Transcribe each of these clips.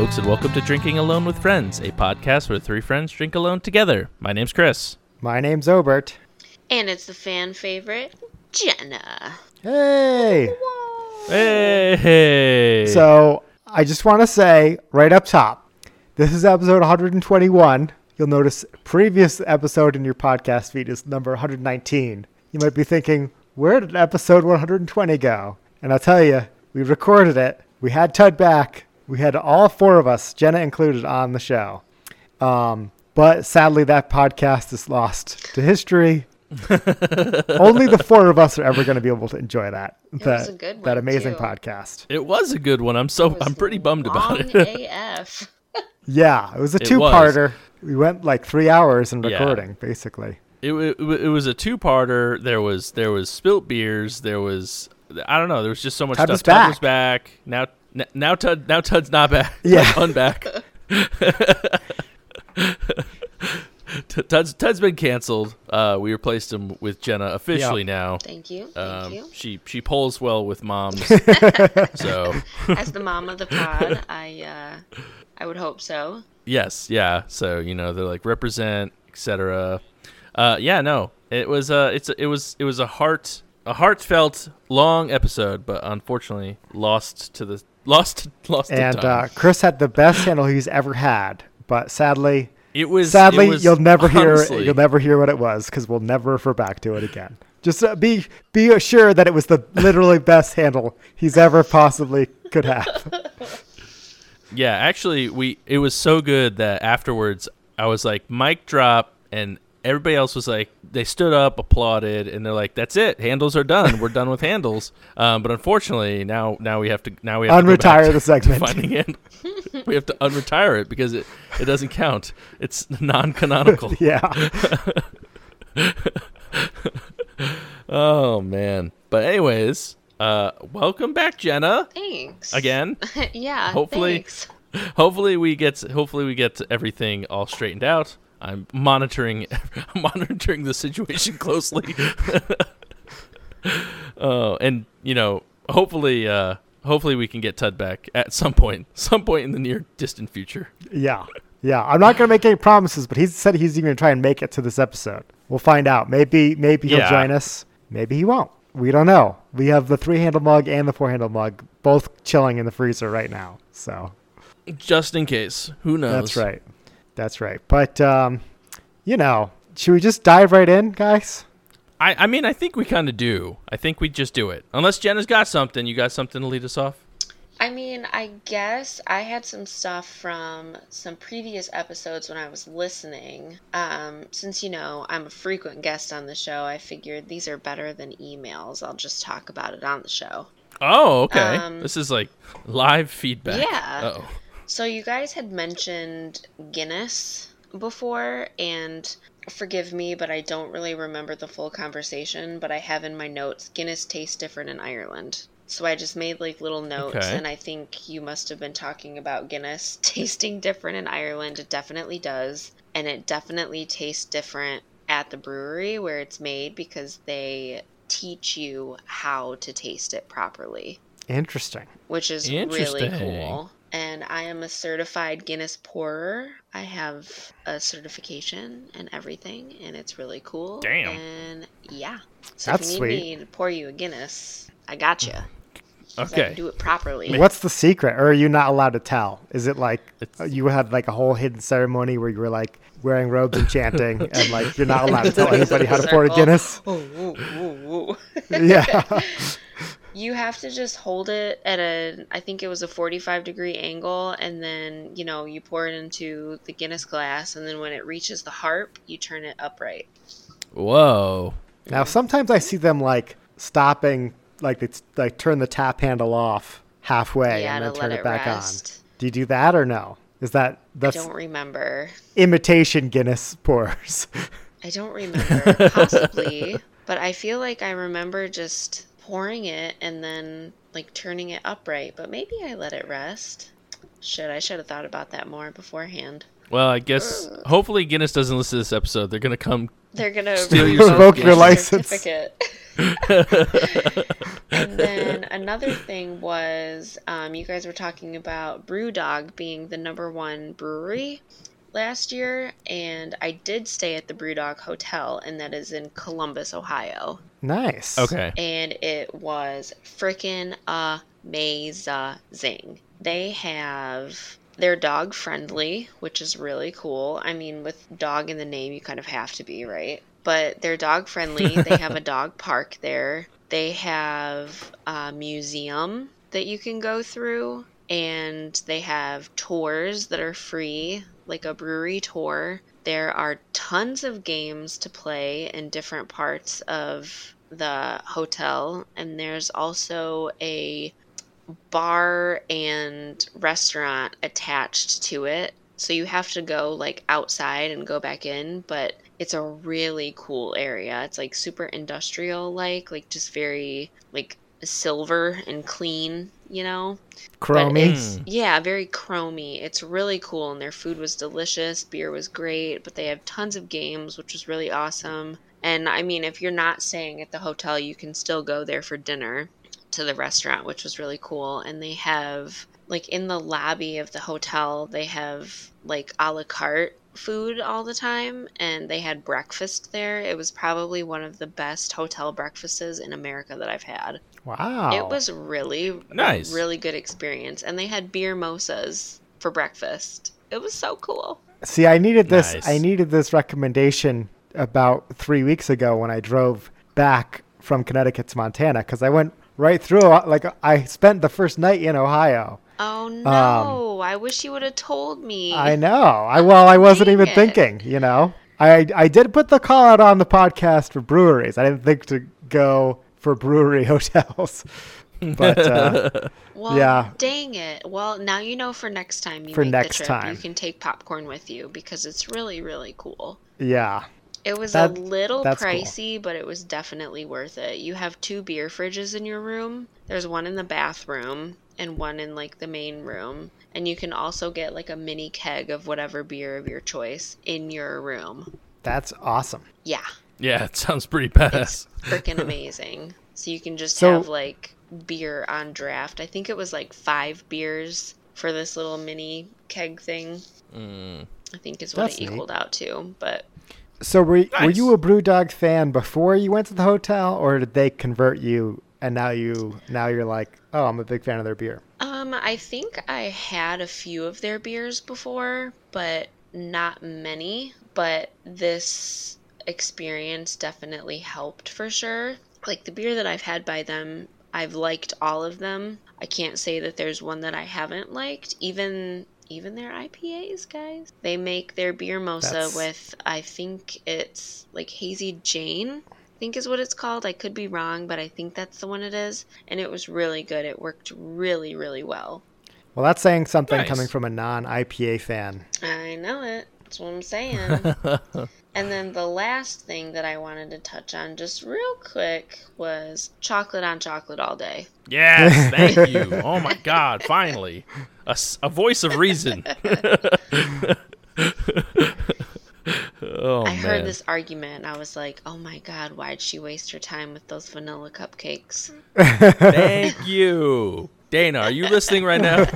Hey, folks, and welcome to Drinking Alone with Friends, a podcast where three friends drink alone together. My name's Chris. My name's Obert. And it's the fan favorite, Jenna. Hey! Hey! So, I just want to say right up top this is episode 121. You'll notice previous episode in your podcast feed is number 119. You might be thinking, where did episode 120 go? And I'll tell you, we recorded it. We had Tud back. We had all four of us, Jenna included, on the show. Um, but sadly, that podcast is lost to history. Only the four of us are ever going to be able to enjoy that. It that, was a good that amazing too. podcast. it was a good one. I'm so I'm pretty bummed about it. AF. Yeah, it was a It two-parter. We went like three hours in Yeah. recording, basically. it, it, it was a two-parter. There was there was spilt beers. There was I don't know. There was just so much Tud stuff. was Tud back. was back. Now n- now Tud now Tud's not back. Yeah. Tud's unback. T- Tud's Tud's been canceled. Uh, we replaced him with Jenna officially now. Thank you. Thank Um, you. she she polls well with moms, so As the mom of the pod, I uh, I would hope so. yes, yeah. So you know they're like represent, etc. Uh, yeah, no, it was uh, it's it was it was a heart a heartfelt long episode, but unfortunately lost to the lost lost And uh, Chris had the best handle he's ever had, but sadly, it was sadly, it was, you'll never hear honestly, you'll never hear what it was because we'll never refer back to it again. Just uh, be be assured that it was the literally best handle he's ever possibly could have. Yeah, actually, we it was so good that afterwards I was like mic drop, and everybody else was like they stood up, applauded, and they're like, "That's it, handles are done. We're done with handles." Um, but unfortunately, now now we have to now we have to Unretire to the segment. Finding hand. we have to unretire it because it it doesn't count. It's non-canonical. Yeah, oh man. But anyways, uh, welcome back, Jenna. Thanks. Again. yeah. Hopefully- Thanks. hopefully we get hopefully we get everything all straightened out. I'm monitoring monitoring the situation closely. Oh, and you know, hopefully uh hopefully we can get Tud back at some point, some point in the near distant future. yeah, yeah. I'm not gonna make any promises, but he said he's even gonna try and make it to this episode. We'll find out. Maybe maybe he'll Yeah. join us. Maybe he won't. We don't know. We have the three handle mug and the four handle mug both chilling in the freezer right now. So Just in case. Who knows? That's right. That's right. But um, you know, should we just dive right in, guys? I, I mean I think we kinda do. I think we just do it. Unless Jenna's got something. You got something to lead us off? I mean, I guess I had some stuff from some previous episodes when I was listening. Um, since you know I'm a frequent guest on the show, I figured these are better than emails. I'll just talk about it on the show. Oh, okay. Um, this is like live feedback. Yeah. Oh. So you guys had mentioned Guinness before, and forgive me, but I don't really remember the full conversation. But I have in my notes Guinness tastes different in Ireland. So I just made like little notes, Okay. and I think you must have been talking about Guinness tasting different in Ireland. It definitely does, and it definitely tastes different at the brewery where it's made because they teach you how to taste it properly Interesting. which is really Interesting. cool. And I am a certified Guinness pourer. I have a certification and everything, and it's really cool. Damn. And yeah, so That's if you sweet. need me to pour you a Guinness, I got you. I Okay. can do it properly. What's the secret, or are you not allowed to tell? Is it like It's- uh, you had like a whole hidden ceremony where you were like wearing robes and chanting, and like you're not allowed to tell anybody how to pour a Guinness? Ooh, ooh, ooh, ooh. Yeah. You have to just hold it at a, I think it was a 45 degree angle, and then, you know, you pour it into the Guinness glass, and then when it reaches the harp, you turn it upright. Whoa. now sometimes I see them like stopping, like it's like turn the tap handle off halfway yeah, and then turn it it back rest. on. Do you do that or no? Is that I don't remember. imitation Guinness pours? I don't remember. Possibly. But I feel like I remember just pouring it and then like turning it upright. But maybe I let it rest. Should I should have thought about that more beforehand. Well, I guess hopefully Guinness doesn't listen to this episode. They're gonna come. They're gonna Steal your Revoke your your license. certificate. and then another thing was um, you guys were talking about Brewdog being the number one brewery last year, and I did stay at the Brewdog Hotel, and that is in Columbus, Ohio. Nice. Okay. And it was freaking amazing. They have. They're dog friendly, which is really cool. I mean, with dog in the name, you kind of have to be, right? But they're dog friendly. they have a dog park there. They have a museum that you can go through, and they have tours that are free, like a brewery tour. There are tons of games to play in different parts of the hotel, and there's also a bar and restaurant attached to it. So you have to go like outside and go back in, but it's a really cool area. It's like super industrial like, like just very like silver and clean, you know? It's yeah, very chromy. It's really cool and their food was delicious, beer was great, but they have tons of games, which was really awesome. And I mean, if you're not staying at the hotel, you can still go there for dinner to the restaurant, which was really cool. And they have like in the lobby of the hotel, they have like a la carte food all the time and they had breakfast there. It was probably one of the best hotel breakfasts in America that I've had. Wow. It was really Nice. really good experience, and they had beer mosas for breakfast. It was so cool. See, I needed this. Nice. I needed this recommendation about three weeks ago when I drove back from Connecticut to Montana because I went right through. uh, Like I spent the first night in Ohio. Oh no! I wish you would have told me. Um, I know. I well, I wasn't Dang even it. thinking. You know, I I did put the call out on the podcast for breweries. I didn't think to go for brewery hotels, but uh, well, yeah. Dang it! Well, now you know for next time you For make next the trip, time. you can take popcorn with you because it's really really cool. yeah, It was That- a little that's cool. pricey, but it was definitely worth it. You have two beer fridges in your room. There's one in the bathroom and one in like the main room. And you can also get like a mini keg of whatever beer of your choice in your room. that's awesome. Yeah, Yeah, it sounds pretty badass. freaking amazing. So you can just So- have like beer on draft. I think it was like five beers for this little mini keg thing. Mm. I think is what That's it neat. equaled out to. But So were were you a BrewDog fan before you went to the hotel, or did they convert you and now you now you're like, oh, I'm a big fan of their beer? Um, I think I had a few of their beers before, but not many. But this experience definitely helped for sure. Like the beer that I've had by them, I've liked all of them. I can't say that there's one that I haven't liked. Even even their IPAs, guys. They make their beer mosa That's- with I think it's like Hazy Jane. I think is what it's called. I could be wrong, but I think that's the one it is. And it was really good. It worked really, really well. Well, that's saying something Nice. coming from a non IPA fan. I know it. That's what I'm saying. and then the last thing that I wanted to touch on just real quick was chocolate on chocolate all day. Yes, thank you. Oh my God, finally, A, a voice of reason. oh I man, heard this argument and I was like, oh my god, why'd she waste her time with those vanilla cupcakes? Thank you, Dana. Are you listening right now?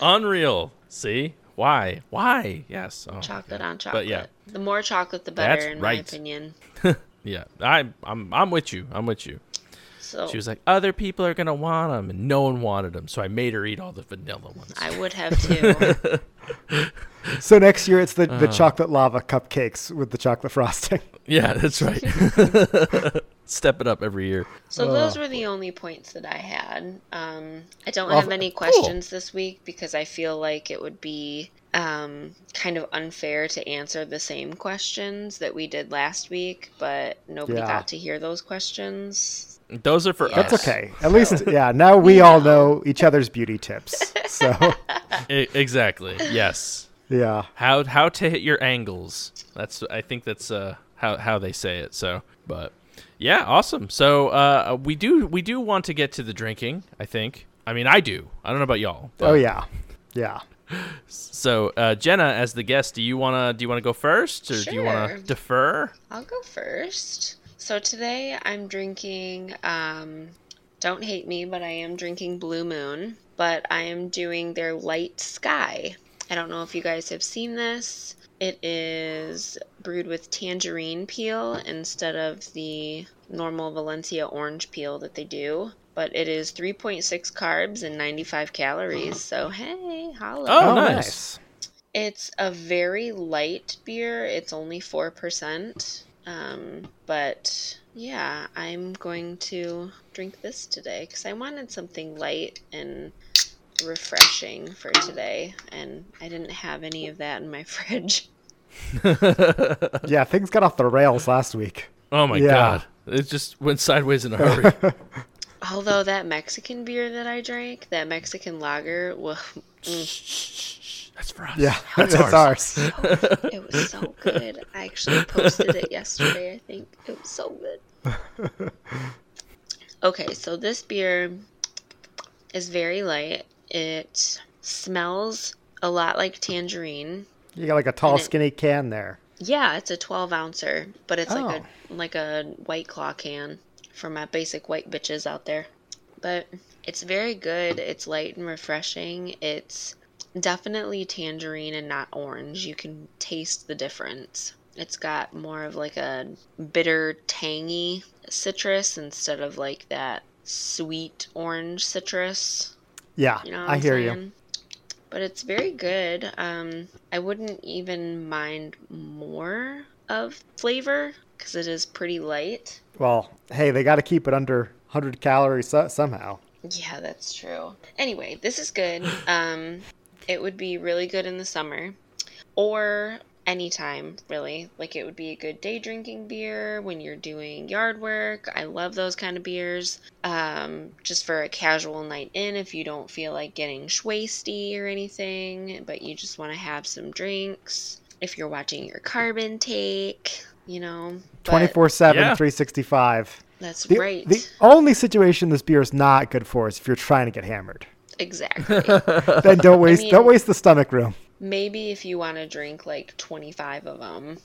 Unreal. See why? Why? Yes. Oh, Chocolate on chocolate. But yeah, The more chocolate, the better, That's in my right. opinion. yeah. I'm I'm I'm with you. I'm with you. So She was like, other people are gonna want them, and no one wanted them, so I made her eat all the vanilla ones. I would have too. So next year it's the, the Uh. chocolate lava cupcakes with the chocolate frosting. Yeah, that's right. Step it up every year. So those were the only points that I had. Um, I don't Well, have any cool. questions this week because I feel like it would be um, kind of unfair to answer the same questions that we did last week, but nobody Yeah. got to hear those questions. Those are for Yeah. us. That's okay. At least, yeah. Now we all know each other's beauty tips. So exactly. Yes. yeah, How how to hit your angles. That's I think that's uh how how they say it. So, but yeah, awesome. So uh we do we do want to get to the drinking. I think. I mean, I do. I don't know about y'all. but- oh yeah, yeah. So, uh, Jenna, as the guest, do you wanna do you wanna go first, or do you wanna defer? I'll go first. So today I'm drinking um, don't hate me, but I am drinking Blue Moon. But I am doing their Light Sky. I don't know if you guys have seen this. It is brewed with tangerine peel instead of the normal Valencia orange peel that they do. But it is 3.6 carbs and 95 calories. So, hey, holla. Oh, nice. It's a very light beer. It's only 4%. Um, but yeah, I'm going to drink this today because I wanted something light and refreshing for today. And I didn't have any of that in my fridge. Yeah, things got off the rails last week. Oh my Yeah. god. It just went sideways in a hurry. Although that Mexican beer that I drank, that Mexican lager, well, mm, That's for us. Yeah, That's that's, ours. ours. it was so good. I actually posted it yesterday, I think. It was so good. Okay, so this beer is very light. It smells a lot like tangerine. You got like a tall, it- skinny can there. Yeah, it's a 12 ouncer, but it's like Oh. a like a white claw can for my basic white bitches out there. But it's very good. It's light and refreshing. It's definitely tangerine and not orange. You can taste the difference. It's got more of like a bitter, tangy citrus instead of like that sweet orange citrus. Yeah, You know I hear you. But it's very good. Um, I wouldn't even mind more of flavor because it is pretty light. Well, hey, they got to keep it under 100 calories so- somehow. Yeah, that's true. Anyway, this is good. Um, it would be really good in the summer or anytime, really. Like, it would be a good day drinking beer when you're doing yard work. I love those kind of beers. Um, just for a casual night in if you don't feel like getting schwasty or anything, but you just want to have some drinks. If you're watching your carb intake, you know. But 24 7, Yeah. 365. That's The, right. the only situation this beer is not good for is if you're trying to get hammered. Exactly. Then don't waste mean- don't waste the stomach room. Maybe if you want to drink like 25 of them.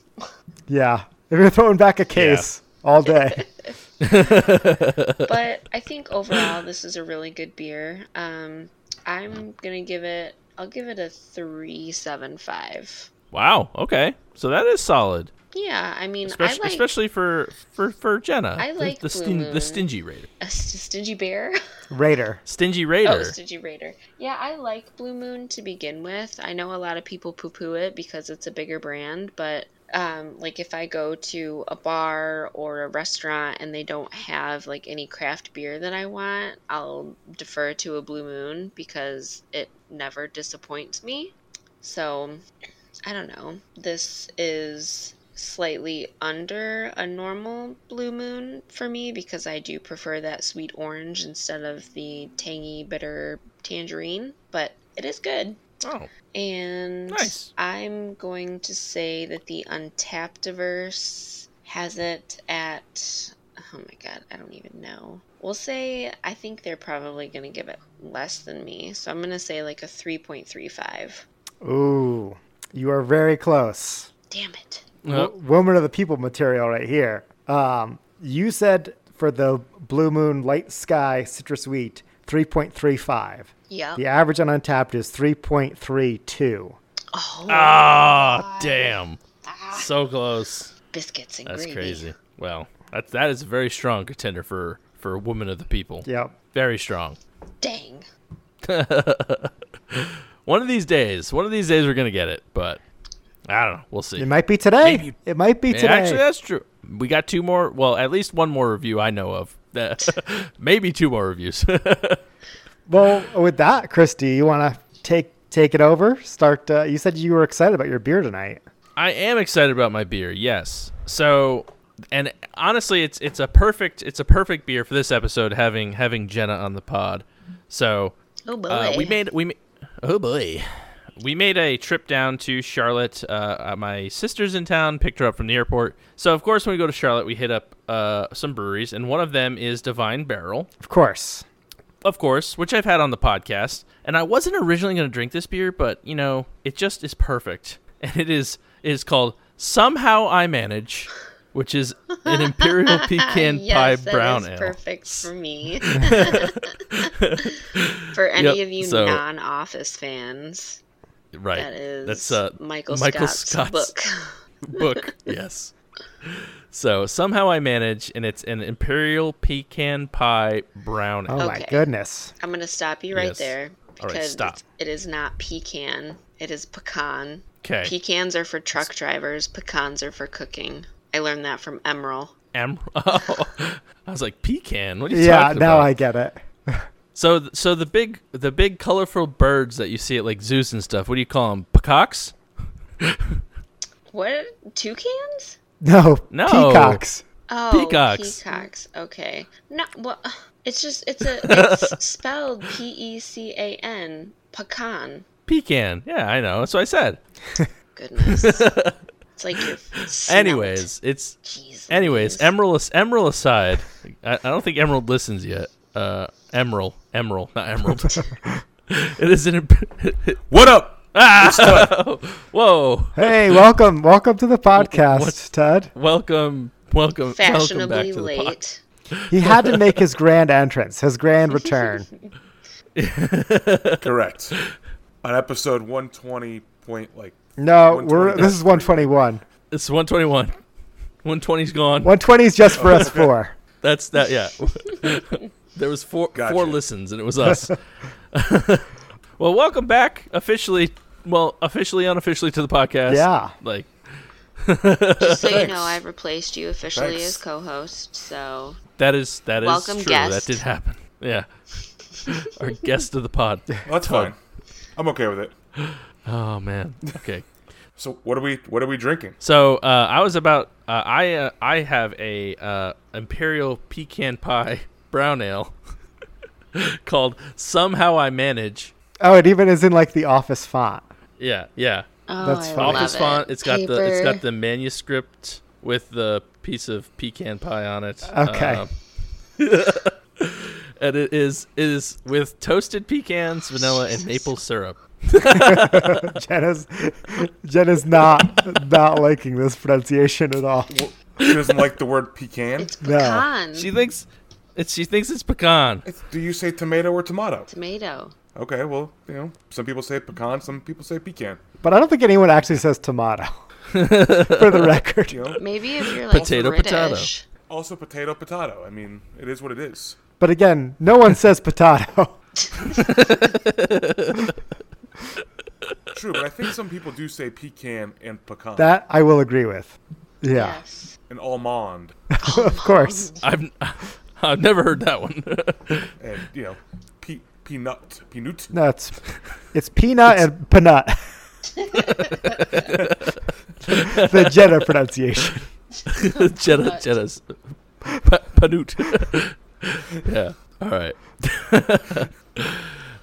Yeah, if you're throwing back a case all day. But I think overall, this is a really good beer. Um, I'm going to give it, I'll give it a 375. Wow. Okay. So that is solid, Yeah, I mean, especially, I like especially for for for Jenna. I like the, Blue stin- Moon. the stingy raider. a st- Stingy Bear. Raider. Stingy raider. Oh. Stingy Raider. Yeah, I like Blue Moon to begin with. I know a lot of people poo poo it because it's a bigger brand, but um, like if I go to a bar or a restaurant and they don't have like any craft beer that I want, I'll defer to a Blue Moon because it never disappoints me. So, I don't know. This is slightly under a normal blue moon for me because I do prefer that sweet orange instead of the tangy bitter tangerine, but it is good. oh, And Nice. I'm going to say that the Untappediverse has it at oh my god, I don't even know. We'll say I think they're probably going to give it less than me, so I'm going to say like a 3.35. Ooh, you are very close. Damn it. Well, W- woman of the people material right here. Um, you said for the Blue Moon Light Sky Citrus Wheat, 3.35. Yeah. The average on Untappd is 3.32. Oh, ah, damn. So close. biscuits and That's gravy. crazy. Well, that that is a very strong contender for for a woman of the people. Yep. Very strong. Dang. One of these days, one of these days, we're gonna get it, but I don't know. We'll see. It might be today. Maybe- It might be today. Actually, that's true. We got two more. Well, at least one more review I know of. Maybe two more reviews. well, with that, Christy, you want to take take it over? Start. Uh, you said you were excited about your beer tonight. I am excited about my beer. Yes. So, and honestly, it's it's a perfect it's a perfect beer for this episode. Having having Jenna on the pod. So Oh boy. uh, we made we ma- oh boy. We made a trip down to Charlotte. Uh, uh, my sister's in town, picked her up from the airport. So, of course, when we go to Charlotte, we hit up uh, some breweries, and one of them is Divine Barrel. Of course. of course, which I've had on the podcast. And I wasn't originally going to drink this beer, but you know, it just is perfect. And it is it is called Somehow I Manage which is an imperial pecan yes, pie that brown is ale. perfect for me. for any Yep, of you so- non-office fans, Right. that is That's uh, Michael, Michael Scott's, Scott's book. book. yes. So somehow I manage, and it's an imperial pecan pie brown ale. Oh my Okay. goodness. I'm gonna stop you right Yes. there All right, because stop. it is not pecan. It is pecan. Okay. Pecans are for truck drivers. Pecans are for cooking. I learned that from Emerald. Em- oh, I was like pecan. What are you Yeah, talking now? I get it. So, so the big, the big colorful birds that you see at like zoos and stuff. What do you call them? Peacocks? What toucans? No, No. peacocks. Oh, Peacocks. Peacocks. Okay. No, well, it's just it's a it's spelled P E C A N. Pecan. Pecan. Yeah, I know. That's what I said. Goodness. It's like you're. Anyways, it's Jeez. anyways. Louise. Emerald, Emerald aside, I, I don't think Emerald listens yet. Uh, Emerald, Emerald, not Emerald. it is an. imp- What up? ah! Whoa! Hey, welcome, welcome to the podcast, What's- Ted. Welcome, welcome, welcome back fashionably to the pod. late. He had to make his grand entrance, his grand return. Correct. On episode 120 point like No, we're this is 121. It's 121. 120's gone. 120 is just for us four. That's that. Yeah. there was four Gotcha. four listens, and it was us. well, welcome back officially. Well, officially, unofficially to the podcast. Yeah. Like Just so you know, I've replaced you officially Thanks. as co-host. So that is that is Welcome, true. guest. That did happen. Yeah. Our guest of the pod. well, that's fine. I'm okay with it. Oh man. Okay. So what are we what are we drinking? So uh, I was about. Uh, I uh, I have a uh, imperial pecan pie brown ale called Somehow I Manage. Oh, it even is in like the office font. Yeah, yeah. oh, That's I fine. love Office it. font. It's got the it's Paper. got the manuscript with the piece of pecan pie on it. Okay. Um, and it is it is with toasted pecans, vanilla, and maple syrup. Jenna's Jenna's not not liking this pronunciation at all. She doesn't like the word pecan. It's No. pecan. She thinks it's she thinks it's pecan. It's- do you say tomato or tomato? Tomato. Okay, well, you know, some people say pecan, some people say pecan. But I don't think anyone actually says tomato. for the record. You know, Maybe if you're like Potato, potato. Also potato, potato. I mean, it is what it is. But again, no one says potato. True, but I think some people do say pecan and pecan That I will agree with. Yeah, Yes. and almond of course. I've I've never heard that one. and you know, pe- peanut, peanut. No, it's it's peanut and peanut. the Jenna pronunciation. Jenna Jenna's Pa- Panut. yeah. All right.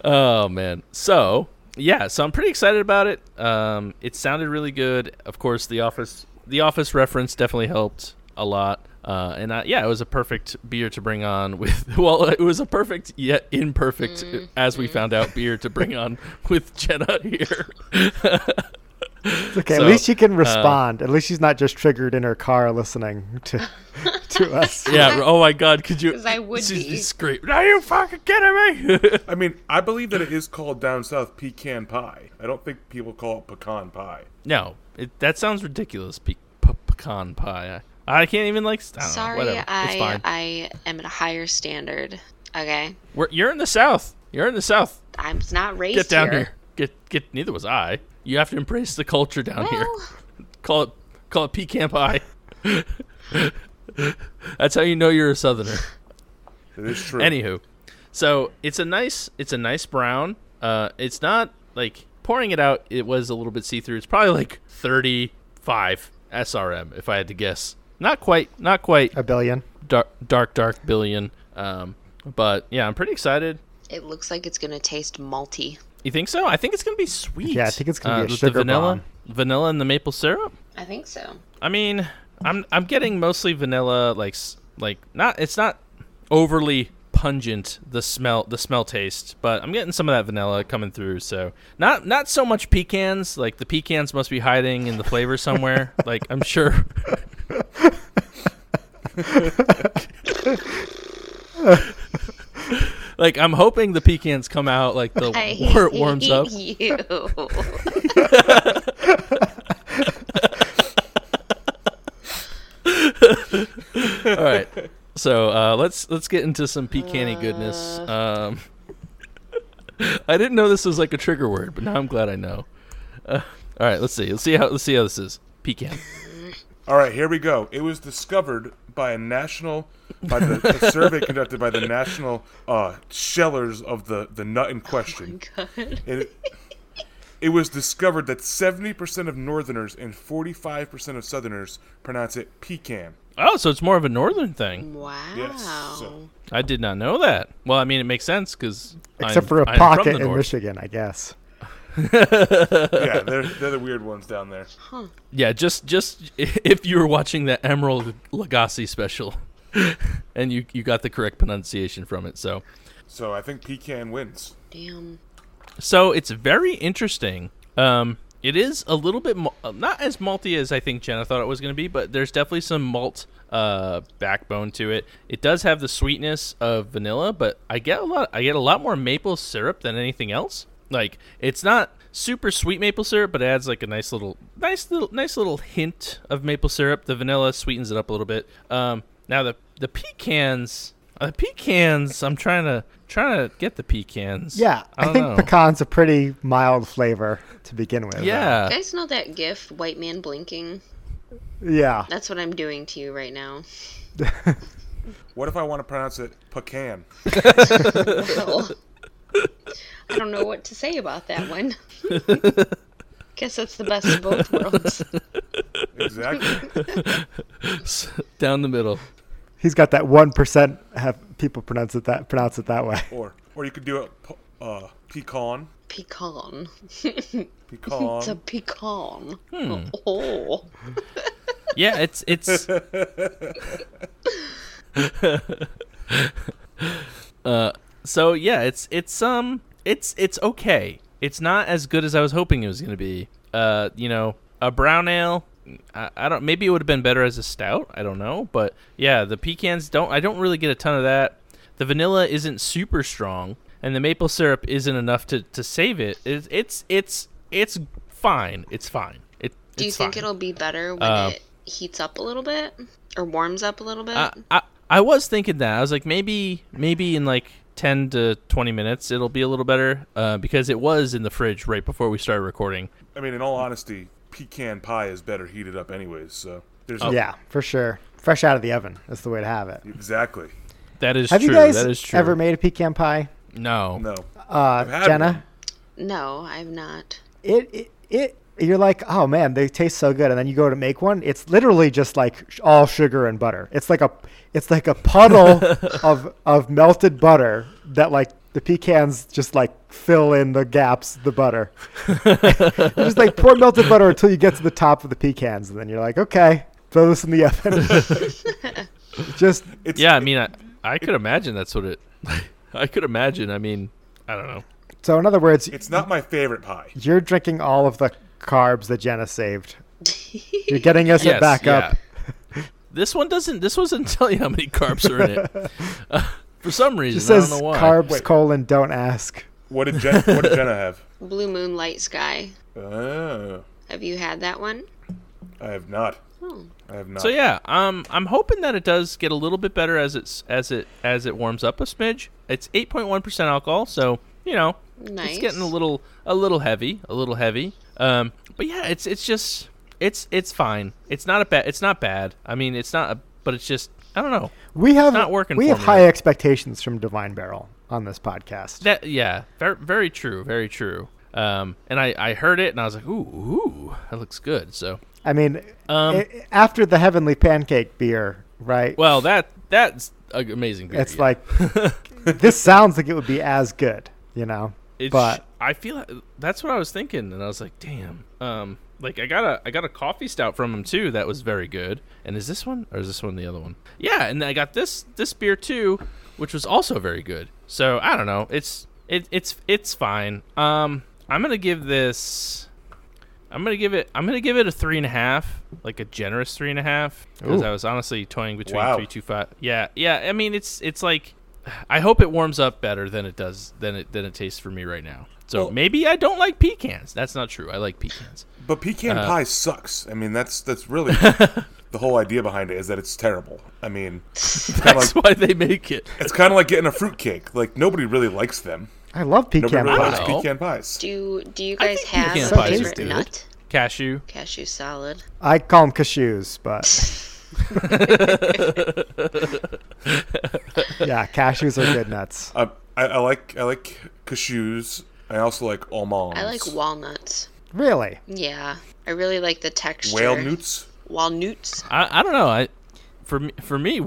oh man. So yeah, so I'm pretty excited about it. Um, it sounded really good. Of course, the office the office reference definitely helped a lot. Uh, and I, yeah, it was a perfect beer to bring on with. Well, it was a perfect yet imperfect, as we found out, beer to bring on with Jenna here. It's okay, So, at least she can uh, respond. at least she's not just triggered in her car listening to to us. yeah. Oh my God, could you? 'Cause I would she's be. just scream. Are you fucking kidding me? I mean, I believe that it is called down south pecan pie. I don't think people call it pecan pie. No, it, that sounds ridiculous. Pe- pe- pecan pie. I, I can't even like. I don't know, Sorry, whatever. it's I fine. I am at a higher standard. Okay, We're, you're in the south. You're in the south. I'm not raised Get down here. here. Get get. Neither was I. You have to embrace the culture down here. Call it call it pecan pie. That's how you know you're a southerner. It is true. Anywho, so it's a nice it's a nice brown. Uh, it's not like pouring it out. It was a little bit see through. It's probably like 35 SRM if I had to guess. Not quite. Not quite A billion. dark dark dark billion. Um, but yeah, I'm pretty excited. it looks like it's gonna taste malty. You think so? I think it's gonna be sweet. Yeah, I think it's gonna be uh, a with sugar the vanilla, bomb. vanilla and the maple syrup. I think so. I mean, I'm I'm getting mostly vanilla, like like not it's not overly pungent the smell the smell taste, but I'm getting some of that vanilla coming through. So not not so much pecans. Like the pecans must be hiding in the flavor somewhere. like I'm sure. like I'm hoping the pecans come out like the I war warms up. hate you. All right. So uh, let's let's get into some pecan goodness. Um, I didn't know this was like a trigger word, but now I'm glad I know. Uh, all right, let's see. Let's see how let's see how this is. Pecan. All right, here we go. It was discovered by a national, by the a survey conducted by the national uh, shellers of the the nut in question. God. It, it was discovered that 70% of Northerners and 45% of Southerners pronounce it pecan. Oh, so it's more of a northern thing. Wow. Yes, so- I did not know that. Well, I mean, it makes sense because Except for a I'm from pocket in north. Michigan, I guess. Yeah, they're, they're the weird ones down there. Yeah, just just if you were watching that Emeril Lagasse special, and you you got the correct pronunciation from it. So So I think pecan wins. Damn. so it's very interesting. Um, it is a little bit mal- uh, not as malty as I think Jenna thought it was going to be, but there's definitely some malt uh, backbone to it. It does have the sweetness of vanilla, but I get a lot. I get a lot more maple syrup than anything else. Like it's not super sweet maple syrup, but it adds like a nice little, nice little, nice little hint of maple syrup. The vanilla sweetens it up a little bit. Um, now the the pecans, uh, the pecans. I'm trying to trying to get the pecans. Yeah, I, don't think know. pecan's a pretty mild flavor to begin with. Yeah. You guys know that gif, white man blinking? Yeah. That's what I'm doing to you right now. What if I want to pronounce it pecan? Well, I don't know what to say about that one. Guess that's the best of both worlds. Exactly. down the middle. He's got that one percent have people pronounce it that pronounce it that way. or or you could do it uh, pecan. Pecan. Pecan. It's a pecan. Oh. Yeah, it's it's. uh, so yeah, it's it's um it's it's okay. It's not as good as I was hoping it was gonna be. Uh, you know, a brown ale. I, I don't. Maybe it would have been better as a stout. I don't know, but yeah, the pecans don't. I don't really get a ton of that. The vanilla isn't super strong, and the maple syrup isn't enough to, to save it. It's it's it's it's fine. It's fine. It. Do you think fine. it'll be better when Uh, it heats up a little bit? Or warms up a little bit? I, I I was thinking that I was like maybe maybe in like ten to twenty minutes it'll be a little better uh, because it was in the fridge right before we started recording. I mean, in all honesty, pecan pie is better heated up anyways. So there's Oh. Yeah, for sure. Fresh out of the oven. That's the way to have it. exactly That is Have true. you guys that is true. ever made a pecan pie? no. no. Uh, had Jenna, no, I've not. it, it it you're like, oh man, they taste so good, and then you go to make one. It's literally just like sh- all sugar and butter. It's like a it's like a puddle of of melted butter that like the pecans just like fill in the gaps the butter. you just like pour melted butter until you get to the top of the pecans, and then you're like, okay, throw this in the oven. just It's, Yeah, I mean I, I could imagine that's what it. I could imagine. I mean I don't know. so in other words, it's not my favorite pie. you're drinking all of the carbs that Jenna saved. You're getting us Yes, it back up. yeah. This one doesn't. This doesn't tell you how many carbs are in it. Uh, for some reason, Just I says don't know why. carbs Wait. colon don't ask. What did Jen, what did Jenna have? Blue Moon Light Sky. Oh, Have you had that one? I have not. Oh. I have not. So yeah, um, I'm hoping that it does get a little bit better as it's as it as it warms up a smidge. It's 8.1 percent alcohol, so you know Nice. it's getting a little a little heavy, a little heavy. Um, but yeah, it's it's just it's it's fine. It's not a bad. It's not bad. I mean, it's not. A, but it's just I don't know. We have not working we have me. high expectations from Divine Barrel on this podcast. That yeah, very very true, very true. Um, and I I heard it and I was like, ooh, ooh, that looks good. So I mean, um, i- after the Heavenly Pancake beer, right? well that that's amazing. Beer, it's yeah. like this sounds like it would be as good, you know. It's, but I feel that's what I was thinking, and I was like, damn. Um, like I got a I got a coffee stout from him too that was very good. And is this one or is this one the other one? Yeah, and I got this this beer too, which was also very good. So I don't know. It's it it's it's fine. Um, I'm gonna give this. I'm gonna give it. I'm gonna give it a three and a half, like a generous three and a half, because I was honestly toying between Wow. three two five. Yeah, yeah. I mean, it's it's like, I hope it warms up better than it does than it than it tastes for me right now. So Well- maybe I don't like pecans. That's not true. I like pecans. But pecan Uh, pie sucks. I mean, that's that's really the whole idea behind it is that it's terrible. I mean, it's kind of That's like why they make it. it's kind of like getting a fruit cake. Like nobody really likes them. I love Nobody pecan really pie. likes pecan pies. Do do you guys have pecan a pie favorite good. nut? Cashew. Cashew salad. I call them cashews, but yeah, cashews are good nuts. I, I, I like I like cashews. I also like almonds. I like walnuts. Really? Yeah, I really like the texture. whale newts. Walnuts. I, I don't know. I for me for me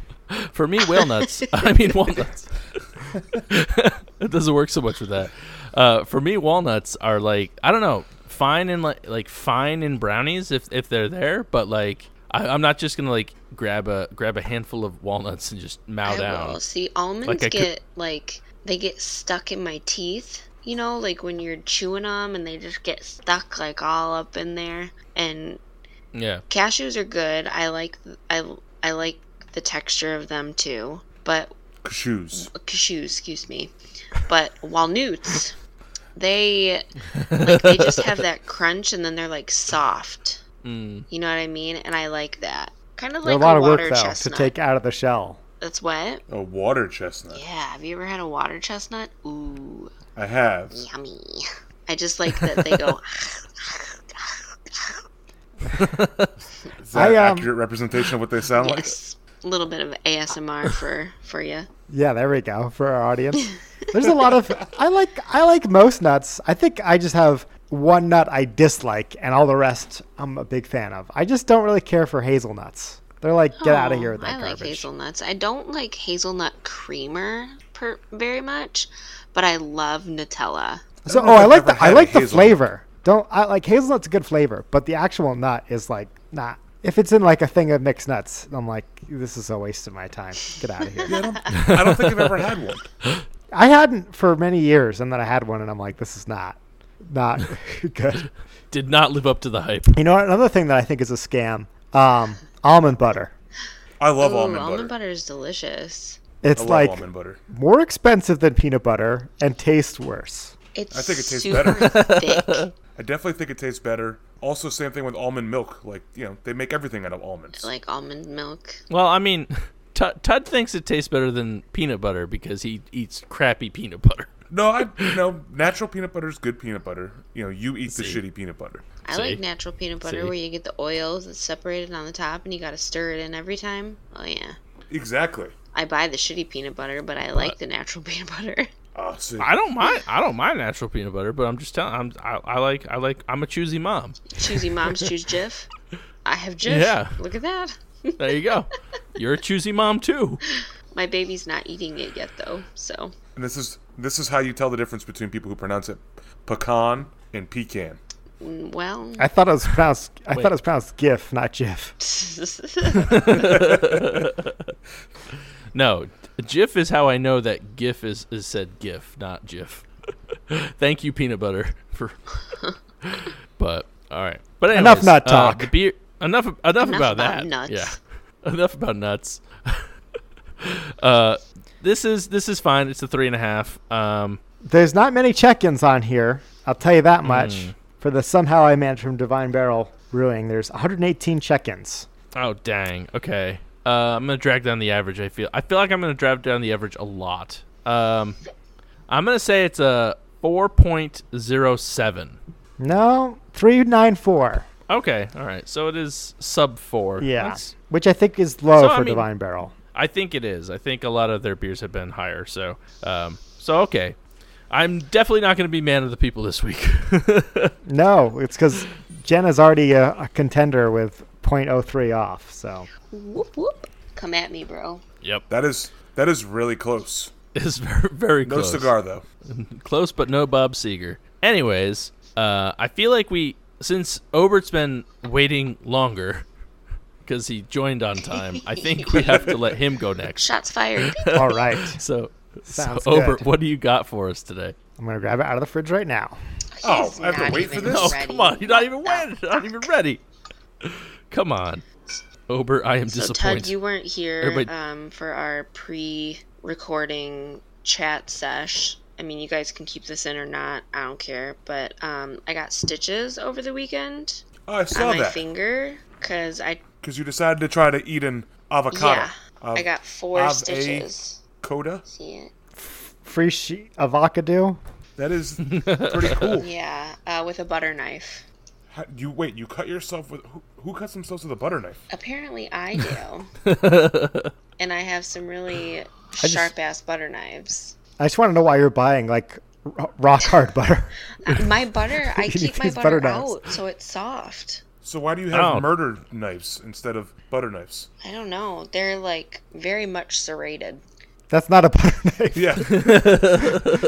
for me whale nuts. I mean walnuts. it doesn't work so much with that. Uh, for me, walnuts are like I don't know, fine in like like fine in brownies if if they're there, but like I, I'm not just gonna like grab a grab a handful of walnuts and just mow I down. will. See, almonds Like I could- get like they get stuck in my teeth. You know, like when you're chewing them and they just get stuck like all up in there. And Yeah, cashews are good. I like I I like the texture of them too. But Cashews. cashews, excuse me. But walnuts, they like they just have that crunch and then they're like soft. Mm, You know what I mean? And I like that. Kind of like a lot a of work water though chestnut. to take out of the shell. That's what? A water chestnut. Yeah. Have you ever had a water chestnut? Ooh, I have. yummy. I just like that they go. Is that I, um, accurate representation of what they sound yes, a little bit of ASMR for for you. Yeah, there we go for our audience. There's a lot of I like I like most nuts. I think I just have one nut I dislike, and all the rest I'm a big fan of. I just don't really care for hazelnuts. They're like get out of Oh, here with that oh, I like hazelnuts. I don't like hazelnut creamer per, very much, but I love Nutella. So don't oh, I like the I like the hazelnut. flavor. Don't I like hazelnut's a good flavor, but the actual nut is like not. If it's in like a thing of mixed nuts, I'm like, this is a waste of my time. Get out of here. like. I don't think I've ever had one. I hadn't for many years, and then I had one, and I'm like, this is not not good. did not live up to the hype. You know what? Another thing that I think is a scam: um, almond butter. I love Ooh, almond, almond butter. butter is delicious. It's I love like almond butter. more expensive than peanut butter and tastes worse. It's I think it tastes better. thick. I definitely think it tastes better. Also, same thing with almond milk. Like you know, they make everything out of almonds. I like almond milk. Well, I mean, Tut Tud thinks it tastes better than peanut butter because he eats crappy peanut butter. No, I no natural peanut butter is good peanut butter. You know, you eat the See. shitty peanut butter. I See? like natural peanut butter See? where you get the oils that's separated on the top and you gotta stir it in every time. Oh yeah. Exactly. I buy the shitty peanut butter, but I like the natural peanut butter. Ah, see, I don't mind. I don't mind natural peanut butter, but I'm just telling. I'm. I, I like. I like. I'm a choosy mom. Choosy moms choose Jif. I have Jif. Yeah. Look at that. There you go. You're a choosy mom too. My baby's not eating it yet though, so and this is this is how you tell the difference between people who pronounce it pecan and pecan. well. I thought it was pronounced. I Wait. thought it was pronounced GIF, not GIF. No, GIF is how I know that GIF is is said GIF, not GIF. Thank you, peanut butter, for. but all right, but anyways, Enough nut uh, talk. the beer. Enough. Enough, Enough about, about that. nuts. Yeah. Enough about nuts. uh, this is this is fine. It's a three and a half. Um, There's not many check-ins on here. I'll tell you that much. Hmm. For the somehow I managed from Divine Barrel Brewing, there's 118 check-ins. oh dang. Okay. Uh, I'm gonna drag down the average. I feel. I feel like I'm gonna drag down the average a lot. Um, I'm gonna say it's a four point zero seven. No, 394. Okay, all right. So it is sub four. Yeah, That's- which I think is low So, for I mean- Divine Barrel. I think it is. I think a lot of their beers have been higher. So, um, so okay. I'm definitely not going to be man of the people this week. No, it's because Jenna's already a, a contender with 0.03 off. So whoop whoop. Come at me, bro. yep, That is that is really close. it's very very No close. cigar though. Close, but no Bob Seger. Anyways, uh, I feel like we since Obert's been waiting longer because he joined on time. I think we have to let him go next. Shots fired. all right, So, so Obert, what do you got for us today? I'm gonna grab it out of the fridge right now. Oh, He's I have to wait for even this? Oh, come on. You're not even What the ready. You're not even ready. Come on. Ober, I am So disappointed. Ted, you weren't here Everybody- um, for our pre-recording chat sesh. I mean, you guys can keep this in or not. I don't care. But um, I got stitches over the weekend Oh, I saw on my that finger because I because you decided to try to eat an avocado. yeah Av- I got four av- a- stitches. coda. See it? Free sheet avocado. That is pretty cool. Yeah, uh, with a butter knife. How, you wait. You cut yourself with who, who cuts themselves with a butter knife? Apparently, I do, and I have some really sharp ass butter knives. I just want to know why you're buying like r- rock hard butter. My butter, I keep my butter, butter out so it's soft. So why do you have Oh. murder knives instead of butter knives? I don't know. They're like very much serrated. That's not a butter knife. Yeah.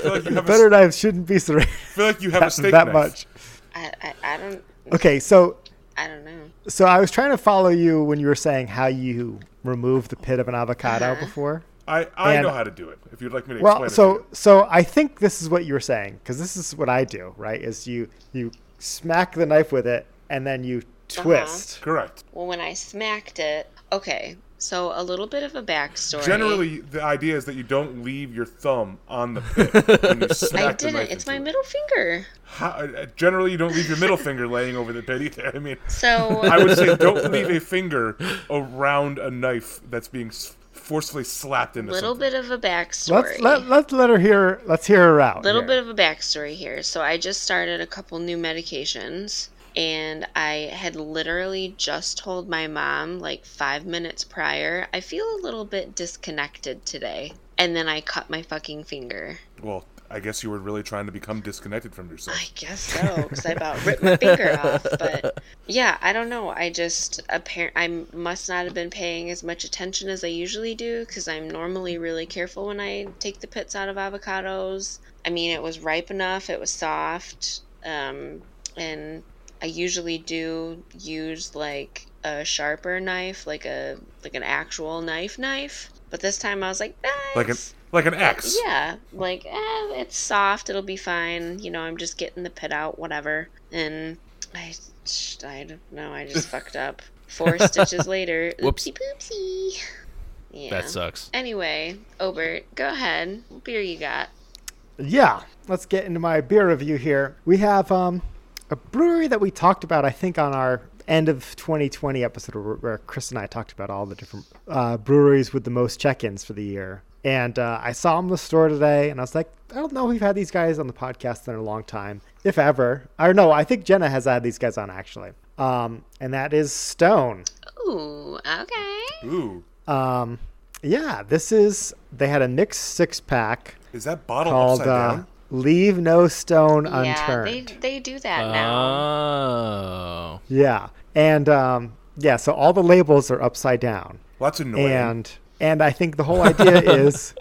Like you a, Butter s- knives shouldn't be serrated I feel like you have a that, steak that knife. much. I, I, I don't Okay, so I don't know. so I was trying to follow you when you were saying how you remove the pit of an avocado Uh-huh. before. I, I And- know how to do it. If you'd like me to Well, explain so it. to you. so I think this is what you were saying because this is what I do, right? Is you you smack the knife with it and then you Uh-huh. twist. Correct. Well, when I smacked it, okay. So a little bit of a backstory. Generally, the idea is that you don't leave your thumb on the pit when you smack I didn't. It's my it. middle finger. How, uh, generally, you don't leave your middle finger laying over the pit either. I mean, So I would say don't leave a finger around a knife that's being forcefully slapped into A little something. bit of a backstory. Let's let let's let her hear. Let's hear her out. A little here. bit of a backstory here. So I just started a couple new medications and I had literally just told my mom like 5 minutes prior, I feel a little bit disconnected today. And then I cut my fucking finger. Well, I guess you were really trying to become disconnected from yourself. I guess so, because I about ripped my finger off. But yeah, I don't know. I just apparent I must not have been paying as much attention as I usually do, because I'm normally really careful when I take the pits out of avocados. I mean, it was ripe enough, it was soft, um, and I usually do use like a sharper knife, like a like an actual knife knife. But this time I was like, ah, Like an like an X. yeah, like eh, it's soft. It'll be fine. You know, I'm just getting the pit out, whatever. And I, I don't know. I just fucked up. Four stitches later. Whoops. Oopsie poopsie. Yeah. That sucks. Anyway, Obert, go ahead. What beer you got? Yeah, let's get into my beer review here. We have um, a brewery that we talked about, I think, on our end of 2020 episode where, where Chris and I talked about all the different uh, breweries with the most check-ins for the year. And uh, I saw them in the store today, and I was like, I don't know if we've had these guys on the podcast in a long time, if ever. Or no, I think Jenna has had these guys on actually. Um, and that is Stone. Ooh, okay. Ooh, Um, yeah, this is they had a mixed six pack is that bottle called upside uh, down? "Leave No Stone Yeah, Unturned." they they do that now. Oh. Yeah, and um, yeah, so all the labels are upside down, Well, that's annoying. and and I think the whole idea is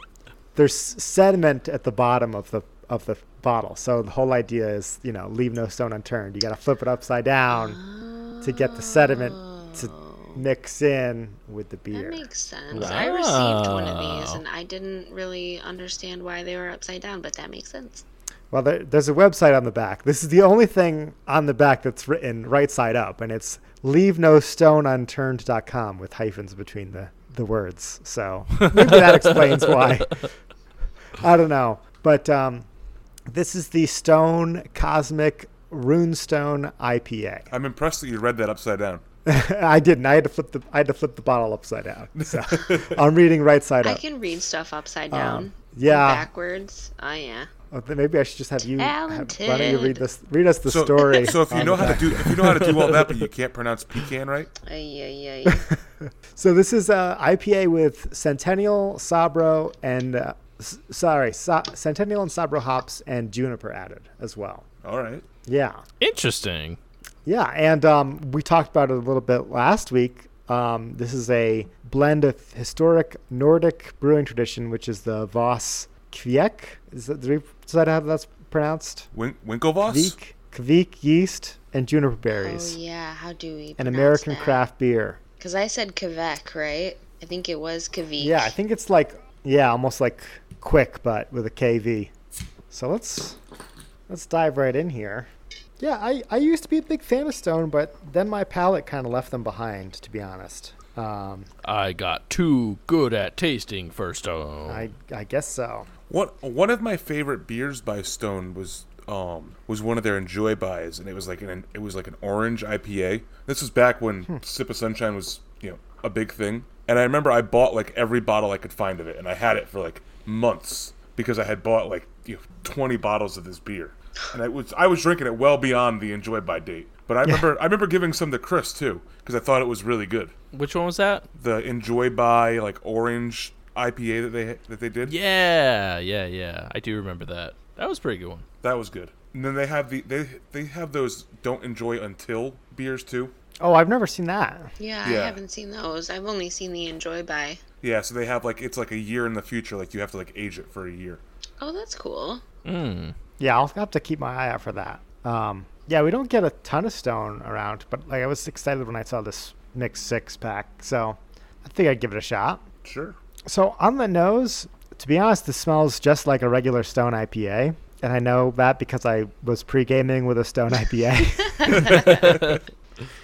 there's sediment at the bottom of the of the bottle. So the whole idea is you know leave no stone unturned. You got to flip it upside down to get the sediment to mix in with the beer. That makes sense. I received one of these and I didn't really understand why they were upside down, but that makes sense. Well, there, there's a website on the back. This is the only thing on the back that's written right side up, and it's leave no stone unturned.com with hyphens between the, the words. So maybe that explains why. I don't know. But um, this is the Stone Cosmic Runestone IPA. I'm impressed that you read that upside down. I didn't. I had to flip the I had to flip the bottle upside down. So I'm reading right side I up. I can read stuff upside down. Um, yeah. Backwards. Oh yeah. Oh, maybe I should just have you. Have, why don't you read this? Read us the So, story. so if you know how to do if you know how to do all that, but you can't pronounce pecan right, Ay, ay, ay. So this is a IPA with Centennial, Sabro, and uh, s- sorry, Sa- Centennial and Sabro hops and juniper added as well. all right. Yeah, Interesting. Yeah, and um, we talked about it a little bit last week. Um, this is a blend of historic Nordic brewing tradition, which is the Voss Kveik. Is that, is that how that's pronounced? Win- Winklevoss. Kveik, Kveik yeast and juniper berries. oh berries. yeah. How do we? An American craft beer. Because I said Quebec, right? I think it was Quebec. Yeah, I think it's like yeah, almost like quick, but with a KV. So let's let's dive right in here. Yeah, I, I used to be a big fan of Stone, but then my palate kind of left them behind, to be honest. Um, I got too good at tasting first. Oh, I I guess so. One one of my favorite beers by Stone was um was one of their enjoy buys, and it was like an it was like an orange IPA. This was back when Sip of Sunshine was you know a big thing, and I remember I bought like every bottle I could find of it, and I had it for like months because I had bought like you know, twenty bottles of this beer, and I was I was drinking it well beyond the enjoy by date. But I remember I remember giving some to Chris too because I thought it was really good. which one was that? The enjoy by like orange IPA that they that they did. Yeah, yeah, yeah. I do remember that. That was a pretty good one. That was good. And then they have the they they have those don't enjoy until beers too. Oh, I've never seen that. Yeah, Yeah. I haven't seen those. I've only seen the Enjoy by. Yeah, so they have like it's like a year in the future. Like you have to like age it for a year. Oh, that's cool. Mm. Yeah, I'll have to keep my eye out for that. Um, yeah, we don't get a ton of Stone around, but like I was excited when I saw this mixed six pack, so I think I'd give it a shot. Sure. So on the nose, to be honest, this smells just like a regular Stone IPA, and I know that because I was pre-gaming with a Stone IPA,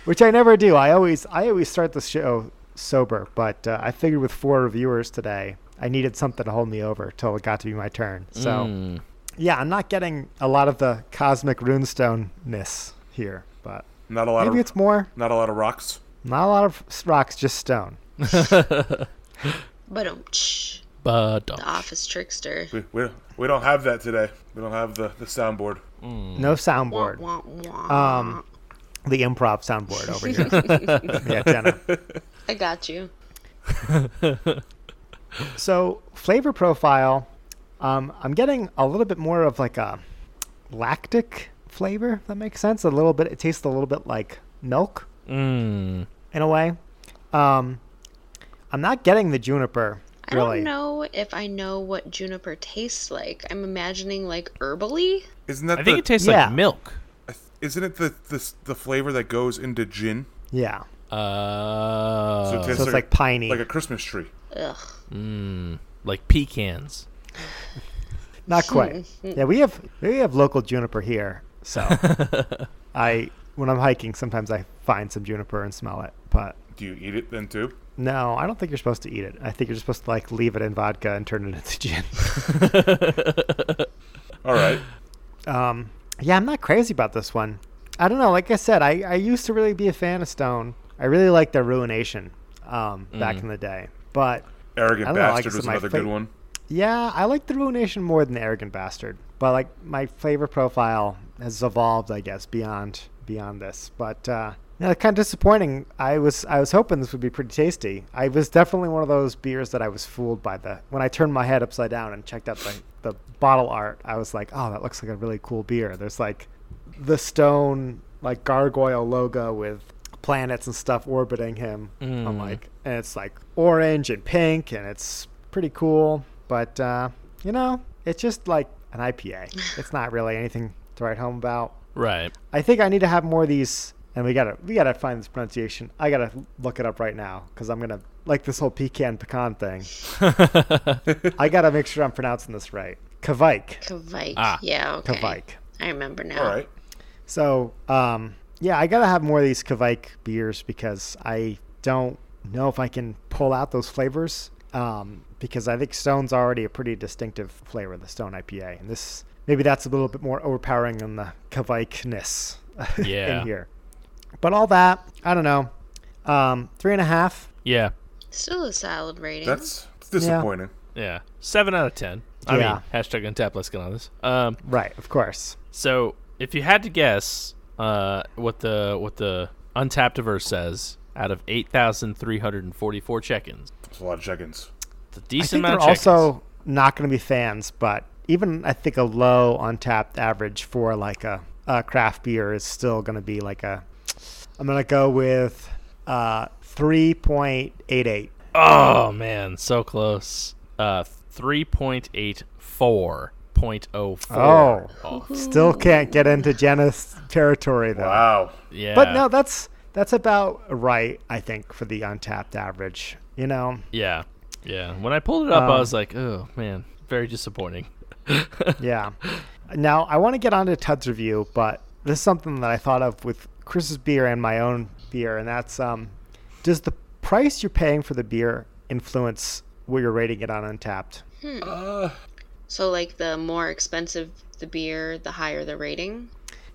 which I never do. I always I always start the show sober, but uh, I figured with four reviewers today, I needed something to hold me over till it got to be my turn. So Mm. Yeah, I'm not getting a lot of the cosmic runestone ness here, but Not a lot maybe of it's more. not a lot of rocks. Not a lot of rocks, just stone. But um, But the office trickster. We, we we don't have that today. We don't have the the soundboard. No Wah, soundboard. wah, wah. Um, the improv soundboard over here. yeah, Jenna. I got you. So flavor profile, um, I'm getting a little bit more of like a lactic flavor. If that makes sense. A little bit. It tastes a little bit like milk mm. in a way. Um, I'm not getting the juniper. I don't know if I know what juniper tastes like. I'm imagining like herbally. Isn't that I think it tastes Yeah. like milk. isn't it the, the the flavor that goes into gin? Yeah. Uh, So it So it's like piney. like a Christmas tree. Ugh. mm, like pecans. Not quite. yeah, we have we have local juniper here, so I when I'm hiking, sometimes I find some juniper and smell it. But Do you eat it then too? no, I don't think you're supposed to eat it. I think you're just supposed to like leave it in vodka and turn it into gin. All right. um, yeah, I'm not crazy about this one. I don't know. Like I said, I, I used to really be a fan of Stone. I really liked their Ruination um, back in the day. But Arrogant I don't know, I bastard was another fa- good one. Yeah, I like the Ruination more than the Arrogant Bastard. But like my flavor profile has evolved, I guess, beyond beyond this. But uh yeah, kind of disappointing. I was I was hoping this would be pretty tasty. I was definitely one of those beers that I was fooled by the when I turned my head upside down and checked out the, the bottle art. I was like, oh, that looks like a really cool beer. There's like the stone like gargoyle logo with planets and stuff orbiting him. I'm Mm. like, and it's like orange and pink, and it's pretty cool. But uh, you know, it's just like an IPA. it's not really anything to write home about. Right. I think I need to have more of these, and we gotta we gotta find this pronunciation. I gotta look it up right now because I'm gonna like this whole pecan pecan thing. I gotta make sure I'm pronouncing this right. Kveik. Kveik. Ah. Yeah, okay. Kveik. I remember now. All right. So, um, yeah, I gotta have more of these Kveik beers because I don't know if I can pull out those flavors. Um, because I think Stone's already a pretty distinctive flavor, of the Stone IPA, and this maybe that's a little bit more overpowering than the Kveik-ness Yeah. in here. But all that, I don't know. Um, three and a half. Yeah. Still a solid rating. That's disappointing. Yeah. Seven out of ten. I Yeah. mean, hashtag untap. Let's get on this. Um. Right, of course. So if you had to guess, uh, what the what the Untappd verse says out of eight thousand three hundred and forty four check-ins, That's a lot of check-ins. it's a I decent think they're of also not going to be fans, but even I think a low Untappd average for like a, a craft beer is still going to be like a. I'm going to go with uh, 3.88. Oh man, so close. Uh, three point eight four point oh four. Oh. Still can't get into Jenna's territory though. Wow. yeah. But no, that's that's about right. I think for the Untappd average. You know, Yeah, yeah. When I pulled it up, I Um, was like, oh man, very disappointing. yeah. Now I want to get on to Tud's review, but this is something that I thought of with Chris's beer and my own beer, and that's um, does the price you're paying for the beer influence what you're rating it on Untappd? Uh, So, like, the more expensive the beer, the higher the rating.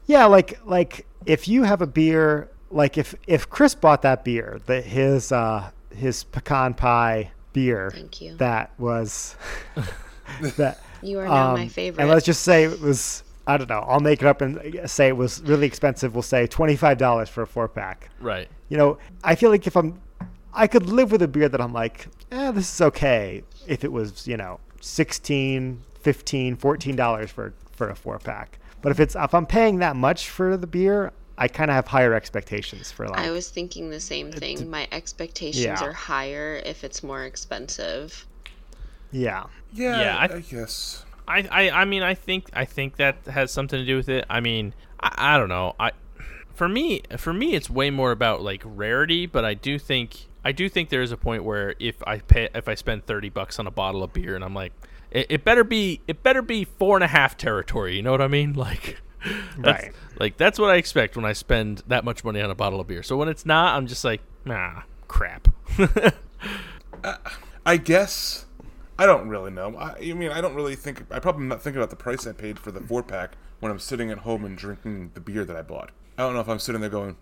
Yeah, like like if you have a beer, like if if Chris bought that beer, that his uh his pecan pie beer, Thank you. that was that You are now my um, favorite. And let's just say it was I don't know. I'll make it up and say it was really expensive. We'll say twenty five dollars for a four pack. Right. You know, I feel like if I'm, I could live with a beer that I'm like, eh, this is okay. If it was, you know, 16 15 14 dollars for for a four pack. But if it's if I'm paying that much for the beer, I kind of have higher expectations for like. I was thinking the same thing. My expectations Yeah. are higher if it's more expensive. yeah. yeah, Yeah, I- I, guess. I, I I mean I think I think that has something to do with it. I mean I, I don't know. I for me for me it's way more about like rarity, but I do think I do think there is a point where if I pay if I spend thirty bucks on a bottle of beer and I'm like it, it better be it better be four and a half territory. You know what I mean? Like that's, Right. Like that's what I expect when I spend that much money on a bottle of beer. So when it's not, I'm just like nah crap. Uh, I guess. I don't really know. I, I mean, I don't really think. I probably not thinking about the price I paid for the four pack when I'm sitting at home and drinking the beer that I bought. I don't know if I'm sitting there going,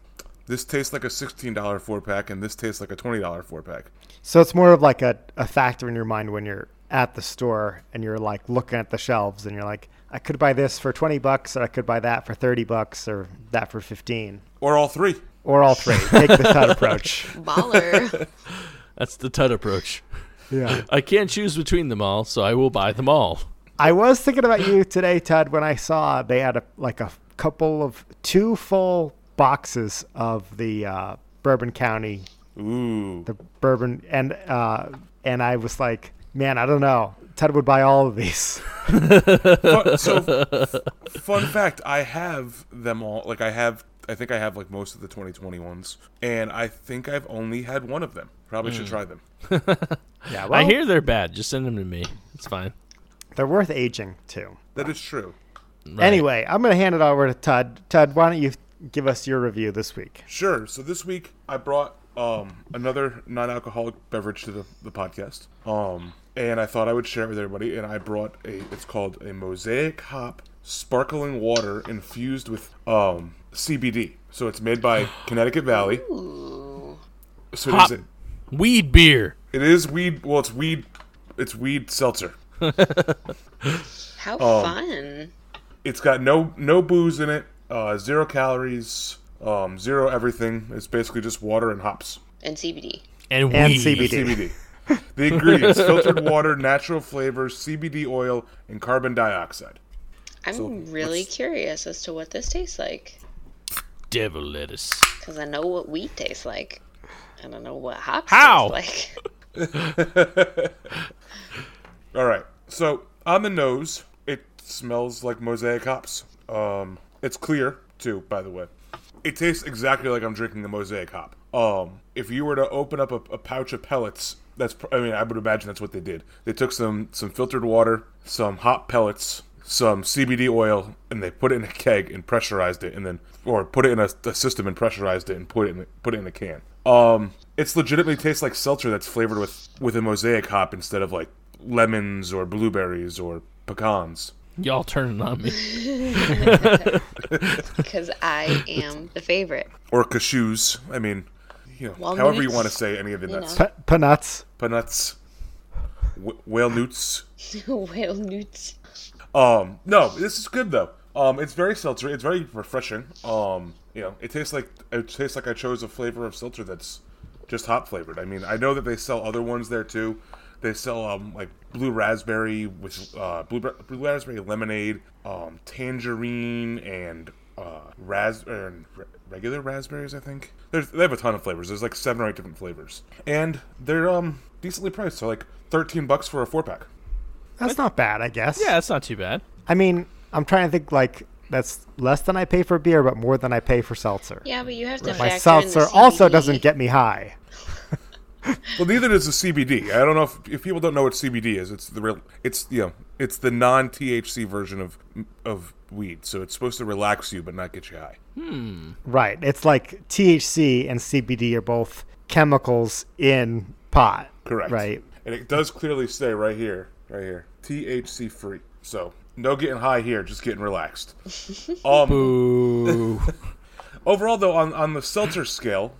"This tastes like a sixteen dollar four pack, and this tastes like a twenty dollar four pack." So it's more of like a, a factor in your mind when you're at the store and you're like looking at the shelves and you're like, I could buy this for 20 bucks or I could buy that for 30 bucks or that for 15 Or all three. or all three. Take the Tud approach. Baller. that's the Tut approach. Yeah. I can't choose between them all, so I will buy them all. I was thinking about you today, Tud, when I saw they had a like a couple of two full boxes of the uh, Bourbon County, Ooh. the bourbon, and uh, and I was like, man, I don't know. Tud would buy all of these. Fun, so, f- fun fact: I have them all. Like, I have. I think I have like most of the 2020 ones, and I think I've only had one of them. Probably should try them. Yeah, I hear they're bad. Just send them to me. It's fine. they're worth aging too. That is true. Right. Anyway, I'm going to hand it over to Tud. Tud, why don't you give us your review this week? Sure. So this week I brought um, another non-alcoholic beverage to the, the podcast, um, and I thought I would share it with everybody. And I brought a. It's called a mosaic hop sparkling water infused with um, CBD. So it's made by Connecticut Valley. Ooh. So it Hop. is, weed beer. it is weed. Well, it's weed. It's weed seltzer. How Um, fun. It's got no no booze in it. Uh, zero calories. Um, zero everything. It's basically just water and hops. And CBD. And, And weed. CBD. CBD. The ingredients: filtered water, natural flavors, CBD oil, and carbon dioxide. I'm So, really let's- curious as to what this tastes like. Devil lettuce. Because I know what wheat tastes like. I don't know what hops How? taste like. All right. So on the nose, it smells like mosaic hops. Um, it's clear too, by the way. It tastes exactly like I'm drinking a mosaic hop. Um, if you were to open up a, a pouch of pellets, that's I mean I would imagine that's what they did. They took some some filtered water, some hot pellets, some CBD oil, and they put it in a keg and pressurized it, and then or put it in a, a system and pressurized it and put it in put it in a can. Um, it's legitimately tastes like seltzer that's flavored with with a mosaic hop instead of like lemons or blueberries or pecans. Y'all turning on me. Because I am the favorite. or cashews. I mean, you know, Walnuts, however you want to say any of the you nuts, know. P- peanuts. peanuts, wh- whale newts. Whale newts. Um, no, this is good though. Um, it's very seltzer. It's very refreshing. Um, you know, it tastes like it tastes like I chose a flavor of seltzer that's just hop flavored. I mean, I know that they sell other ones there too. They sell um like blue raspberry with uh blue, blue raspberry lemonade, um tangerine and uh ras uh, re- regular raspberries. I think There's, they have a ton of flavors. There's like seven or eight different flavors, and they're um decently priced. So like thirteen bucks for a four pack. That's not bad, I guess. Yeah, that's not too bad. I mean, I'm trying to think like that's less than I pay for beer, but more than I pay for seltzer. Yeah, but you have to My seltzer in the also doesn't get me high. Well, neither does the CBD. I don't know if, if people don't know what CBD is. It's the real. It's you know It's the non THC version of of weed, so it's supposed to relax you but not get you high. Right. It's like THC and CBD are both chemicals in pot. Correct. Right. And it does clearly say right here, right here, THC free. So no getting high here, just getting relaxed. Um, Boo. overall, though, on on the seltzer scale,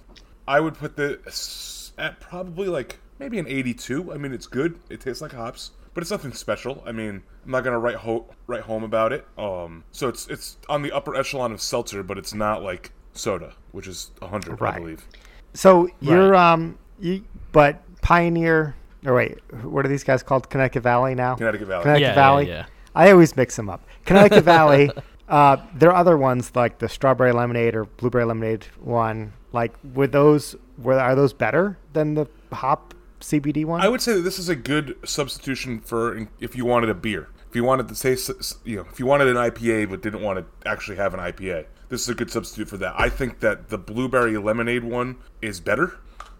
I would put this at probably like maybe an 82. I mean, it's good. It tastes like hops, but it's nothing special. I mean, I'm not gonna write ho- write home about it. Um, so it's it's on the upper echelon of seltzer, but it's not like soda, which is 100, I Right. believe. So you're um you but Pioneer or wait, what are these guys called? Connecticut Valley now? Connecticut Valley. Connecticut Yeah, yeah, Valley. yeah. I always mix them up. Connecticut Valley. Uh, there are other ones like the strawberry lemonade or blueberry lemonade one. Like, were those were are those better than the hop CBD one? I would say that this is a good substitution for if you wanted a beer. If you wanted to say, you know, if you wanted an IPA but didn't want to actually have an IPA, this is a good substitute for that. I think that the blueberry lemonade one is better,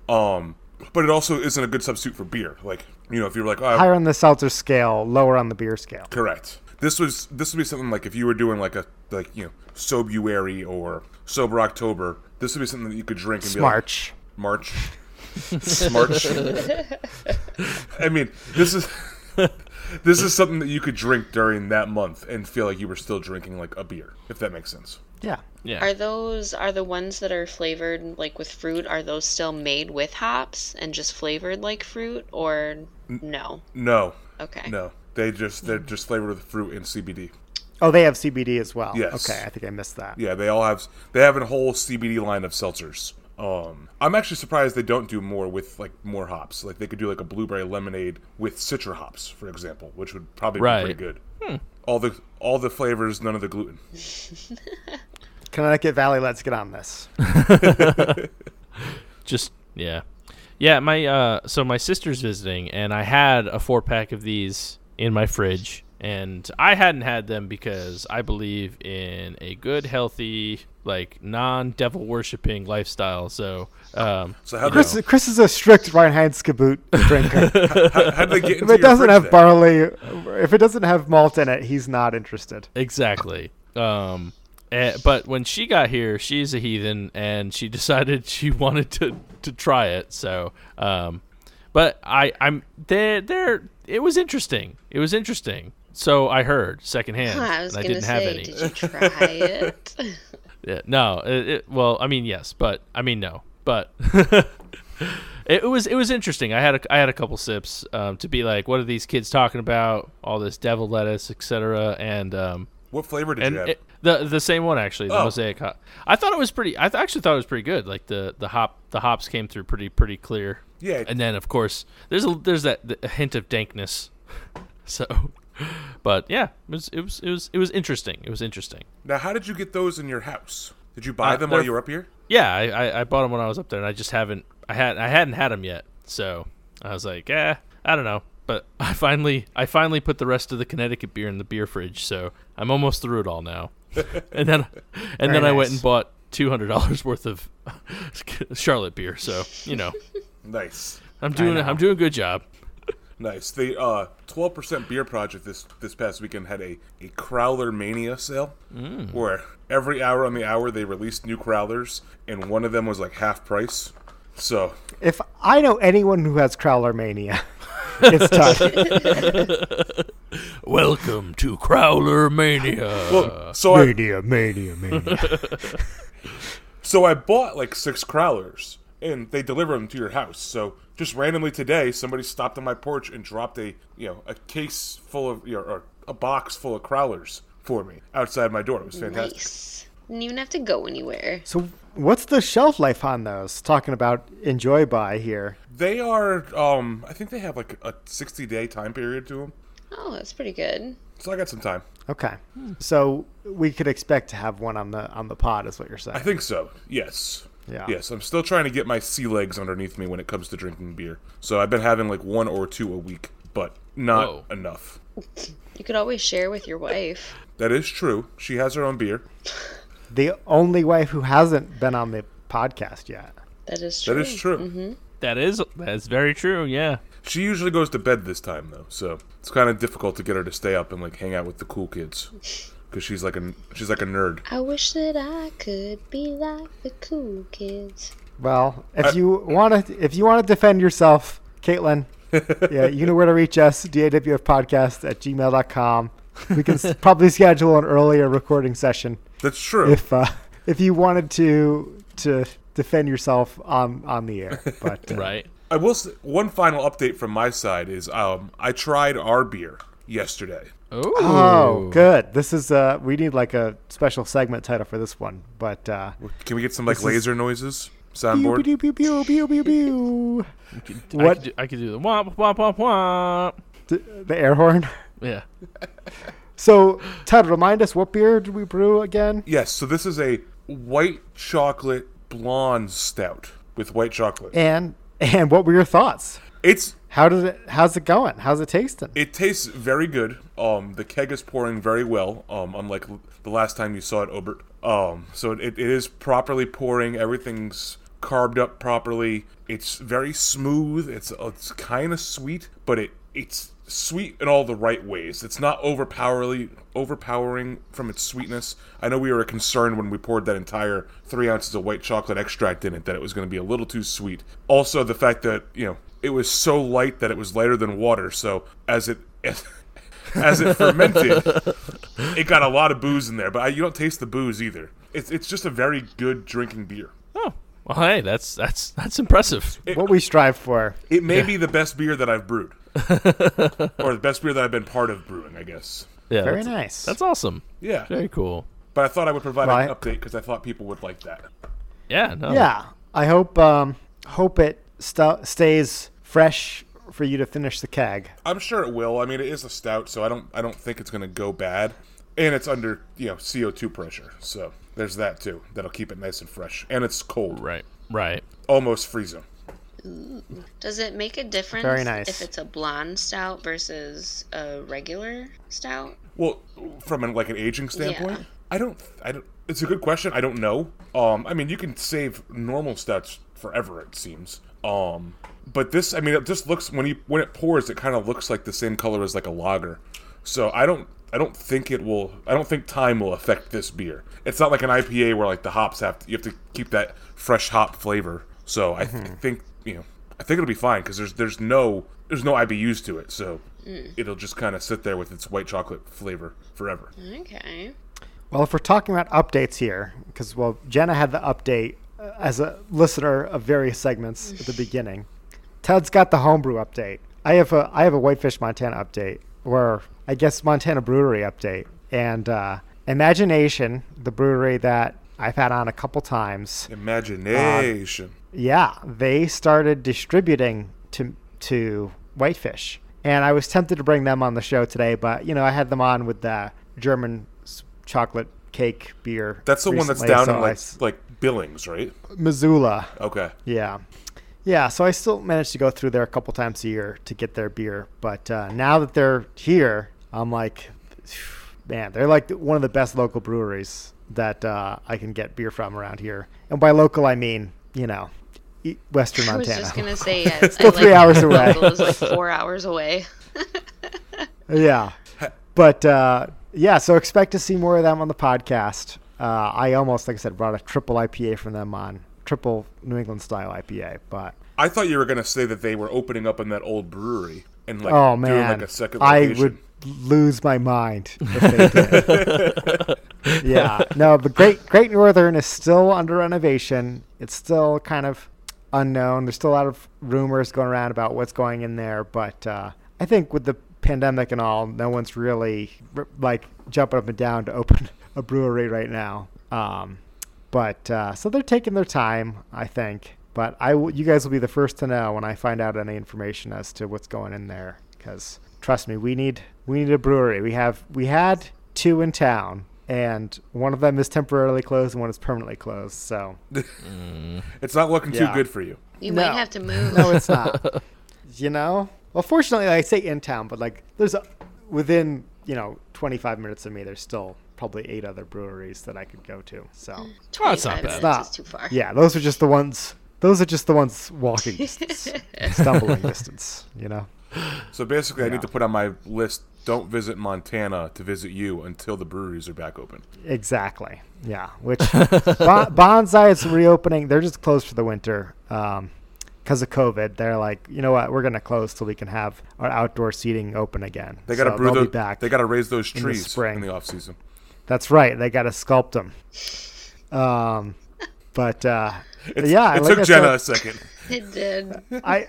um, but it also isn't a good substitute for beer. Like, you know, if you're like, oh, Higher on the seltzer scale, lower on the beer scale. correct. This was this would be something like if you were doing like a like you know Sobuary or Sober October. This would be something that you could drink and be like, Smarch. March. March. I mean, this is this is something that you could drink during that month and feel like you were still drinking like a beer, if that makes sense. Yeah. Yeah. Are those are the ones that are flavored like with fruit? Are those still made with hops and just flavored like fruit, or no? No, Okay. no, they just they're just flavored with fruit and CBD. Oh, they have CBD as well. Yes. Okay, I think I missed that. Yeah, they all have they have a whole CBD line of seltzers. Um, I'm actually surprised they don't do more with like more hops. Like they could do like a blueberry lemonade with citra hops, for example, which would probably Right. be pretty good. All the all the flavors, none of the gluten. Connecticut Valley, let's get on this. just yeah yeah my uh so my sister's visiting and i had a four pack of these in my fridge and i hadn't had them because i believe in a good healthy like non-devil worshipping lifestyle so um So how Chris, did, Chris is a strict Reinheitsgebot drinker. how, how did they if it doesn't have then? barley, if it doesn't have malt in it, he's not interested. exactly um eh, but when she got here she's a heathen and she decided she wanted to to try it so um but i i'm there there it was interesting it was interesting so i heard secondhand I was and i gonna didn't have say, any did you try it? Yeah, no, it, it, well, I mean, yes, but I mean, no, but it, it was it was interesting. I had a I had a couple sips um, to be like, what are these kids talking about? All this devil lettuce, etc. And um, What flavor did and you have? it, the the same one actually, the Oh. mosaic hop. I thought it was pretty. I th- actually thought it was pretty good. Like the the hop the hops came through pretty pretty clear. yeah, And then of course there's a there's that a hint of dankness. So, but yeah, it was it was it was it was interesting. It was interesting. now how did you get those in your house? Did you buy Uh, them while you were up here? Yeah, I, I, I bought them when I was up there, and I just haven't. I had I hadn't had them yet, so I was like, eh, I don't know. But I finally I finally put the rest of the Connecticut beer in the beer fridge, so I'm almost through it all now. and then and Very then I went and bought two hundred dollars worth of Charlotte beer. So you know Nice, I'm doing. I'm doing a good job. Nice. The uh, 12% beer project this this past weekend had a a Crowler Mania sale, Mm. where every hour on the hour they released new Crowlers, and one of them was like half price. So If I know anyone who has Crowler mania, it's Todd. Welcome to Crowler Mania. well, so I mania, mania, mania. So I bought like six crowlers, and they deliver them to your house. So just randomly today, somebody stopped on my porch and dropped a you know a case full of you know, or a box full of crowlers for me outside my door. It was fantastic. nice. Didn't even have to go anywhere. So, what's the shelf life on those? Talking about enjoy by here. They are, um, I think they have like a sixty day time period to them. Oh, that's pretty good. So I got some time. Okay, so we could expect to have one on the on the pod, is what you're saying. I think so. Yes. Yeah. Yes, I'm still trying to get my sea legs underneath me when it comes to drinking beer. So I've been having like one or two a week, but not Whoa. enough. You could always share with your wife. That is true. She has her own beer. The only wife who hasn't been on the podcast yet. That is true. That is true. Mm-hmm. That is that's very true. Yeah. She usually goes to bed this time though, so it's kind of difficult to get her to stay up and like hang out with the cool kids because she's like a she's like a nerd. I wish that I could be like the cool kids. Well, if you want to, if you want to defend yourself, Caitlin, yeah, you know where to reach us. dawfpodcast at gmail.com. We can probably schedule an earlier recording session That's true. if uh, if you wanted to to defend yourself on on the air. But uh, Right. I will. Say, one final update from my side is um, I tried our beer yesterday. Ooh. Oh, good. This is uh, we need like a special segment title for this one. But uh, Can we get some like This is- laser noises? Soundboard. pew, pew, pew, pew, pew, pew. I What- could do, I could do the womp womp womp womp. D- the air horn. Yeah. So, Ted, remind us what beer did we brew again? Yes. So this is a white chocolate blonde stout with white chocolate. And and what were your thoughts? It's How did it? How's it going? How's it tasting? It tastes very good. Um, the keg is pouring very well. Um, unlike the last time you saw it, Obert. Um, so it, it is properly pouring. Everything's carved up properly. It's very smooth. It's it's kind of sweet, but it it's sweet in all the right ways. It's not overpowerly overpowering from its sweetness. I know we were concerned when we poured that entire three ounces of white chocolate extract in it that it was going to be a little too sweet. Also, the fact that you know it was so light that it was lighter than water. So as it as it fermented, it got a lot of booze in there. But I, you don't taste the booze either. It's it's just a very good drinking beer. Oh. Well, hey, that's that's that's impressive. what we strive for. It may be the best beer that I've brewed, or the best beer that I've been part of brewing. I guess. Yeah. Very that's, nice. That's awesome. Yeah, Very cool. but I thought I would provide Right. an update because I thought people would like that. Yeah. No. yeah. I hope um hope it st- stays fresh for you to finish the keg. I'm sure it will. I mean, it is a stout, so I don't I don't think it's going to go bad, and it's under you know CO2 pressure, so there's that too. That'll keep it nice and fresh, and it's cold, Right. Right. almost freezing. Does it make a difference Very nice. if it's a blonde stout versus a regular stout? Well, from an, like an aging standpoint, Yeah. I don't. I don't. It's a good question. I don't know. Um, I mean, you can save normal stouts forever. It seems. Um, but this, I mean, it just looks when you when it pours, it kind of looks like the same color as like a lager. So I don't. I don't think it will. I don't think time will affect this beer. It's not like an IPA where like the hops have to, you have to keep that fresh hop flavor. So I, th- I think you know. I think it'll be fine because there's there's no there's no IBUs to it. So it'll just kind of sit there with its white chocolate flavor forever. Okay. Well, if we're talking about updates here, because well, Jenna had the update uh, as a listener of various segments at the beginning. Ted's got the homebrew update. I have a I have a Whitefish Montana update, or I guess Montana Brewery update, and uh, Imagine Nation, the brewery that I've had on a couple times. Imagine Nation. Yeah, they started distributing to to Whitefish, and I was tempted to bring them on the show today, but you know I had them on with the German chocolate cake beer. That's the one that's down so in like s- like Billings, right? Missoula. Okay. Yeah, yeah. So I still managed to go through there a couple times a year to get their beer, but uh, now that they're here, I'm like, man, they're like one of the best local breweries that uh, I can get beer from around here. And by local, I mean you know, Western Montana. I was Montana. just gonna say yeah, Still three hours away. is like four hours away. Yeah. But uh, yeah, so expect to see more of them on the podcast. Uh, I almost, like I said, brought a triple IPA from them on triple New England style IPA. But I thought you were gonna say that they were opening up in that old brewery and like oh doing man, like a second I would lose my mind if they did. yeah, no, but Great Great Northern is still under renovation. It's still kind of unknown. There's still a lot of rumors going around about what's going in there, but uh, I think with the pandemic and all, no one's really like jumping up and down to open a brewery right now. Um, but uh, so they're taking their time, I think. But I, you guys will be the first to know when I find out any information as to what's going in there. Because trust me, we need we need a brewery. We have we had two in town, and one of them is temporarily closed and one is permanently closed. So It's not looking Yeah. too good for you. You No. might have to move. no, it's not. you know. Well, fortunately, I say in town, but like there's a, within you know 25 minutes of me, there's still probably eight other breweries that I could go to. So hmm, Oh, it's not bad. minutes Stop. too far. yeah, those are just the ones those are just the ones walking distance, stumbling distance. You know. So basically, I need to put on my list. Don't visit Montana to visit you until the breweries are back open. Exactly. Yeah. Which bon- Bonsai is reopening. They're just closed for the winter um, because of COVID. They're like, you know what? We're gonna close till we can have our outdoor seating open again. They got to So brew they'll those. back. They got to raise those trees in spring. the off season. That's right. They got to sculpt them. Um, but uh, yeah, it like took I Jenna said- a second. It did. I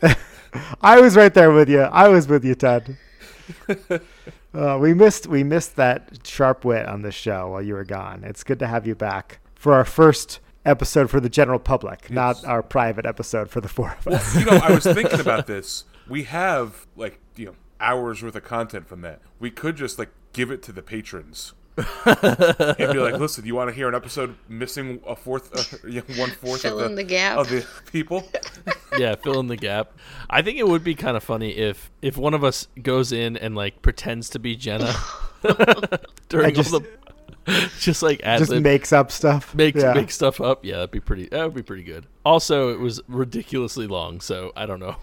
I was right there with you. I was with you, Ted. Uh, we missed we missed that sharp wit on this show while you were gone. It's good to have you back for our first episode for the general public, not our private episode for the four of us. you know, I was thinking about this. We have like you know hours worth of content from that. We could just like give it to the patrons. and be like, listen, you want to hear an episode missing a fourth, uh, one fourth Fill of in the, the gap. of the people? yeah, fill in the gap. I think it would be kind of funny if if one of us goes in and like pretends to be Jenna during just- all the just like ad Just lib, makes up stuff. makes yeah. make stuff up. Yeah, that'd be pretty. That would be pretty good. Also, it was ridiculously long, so I don't know.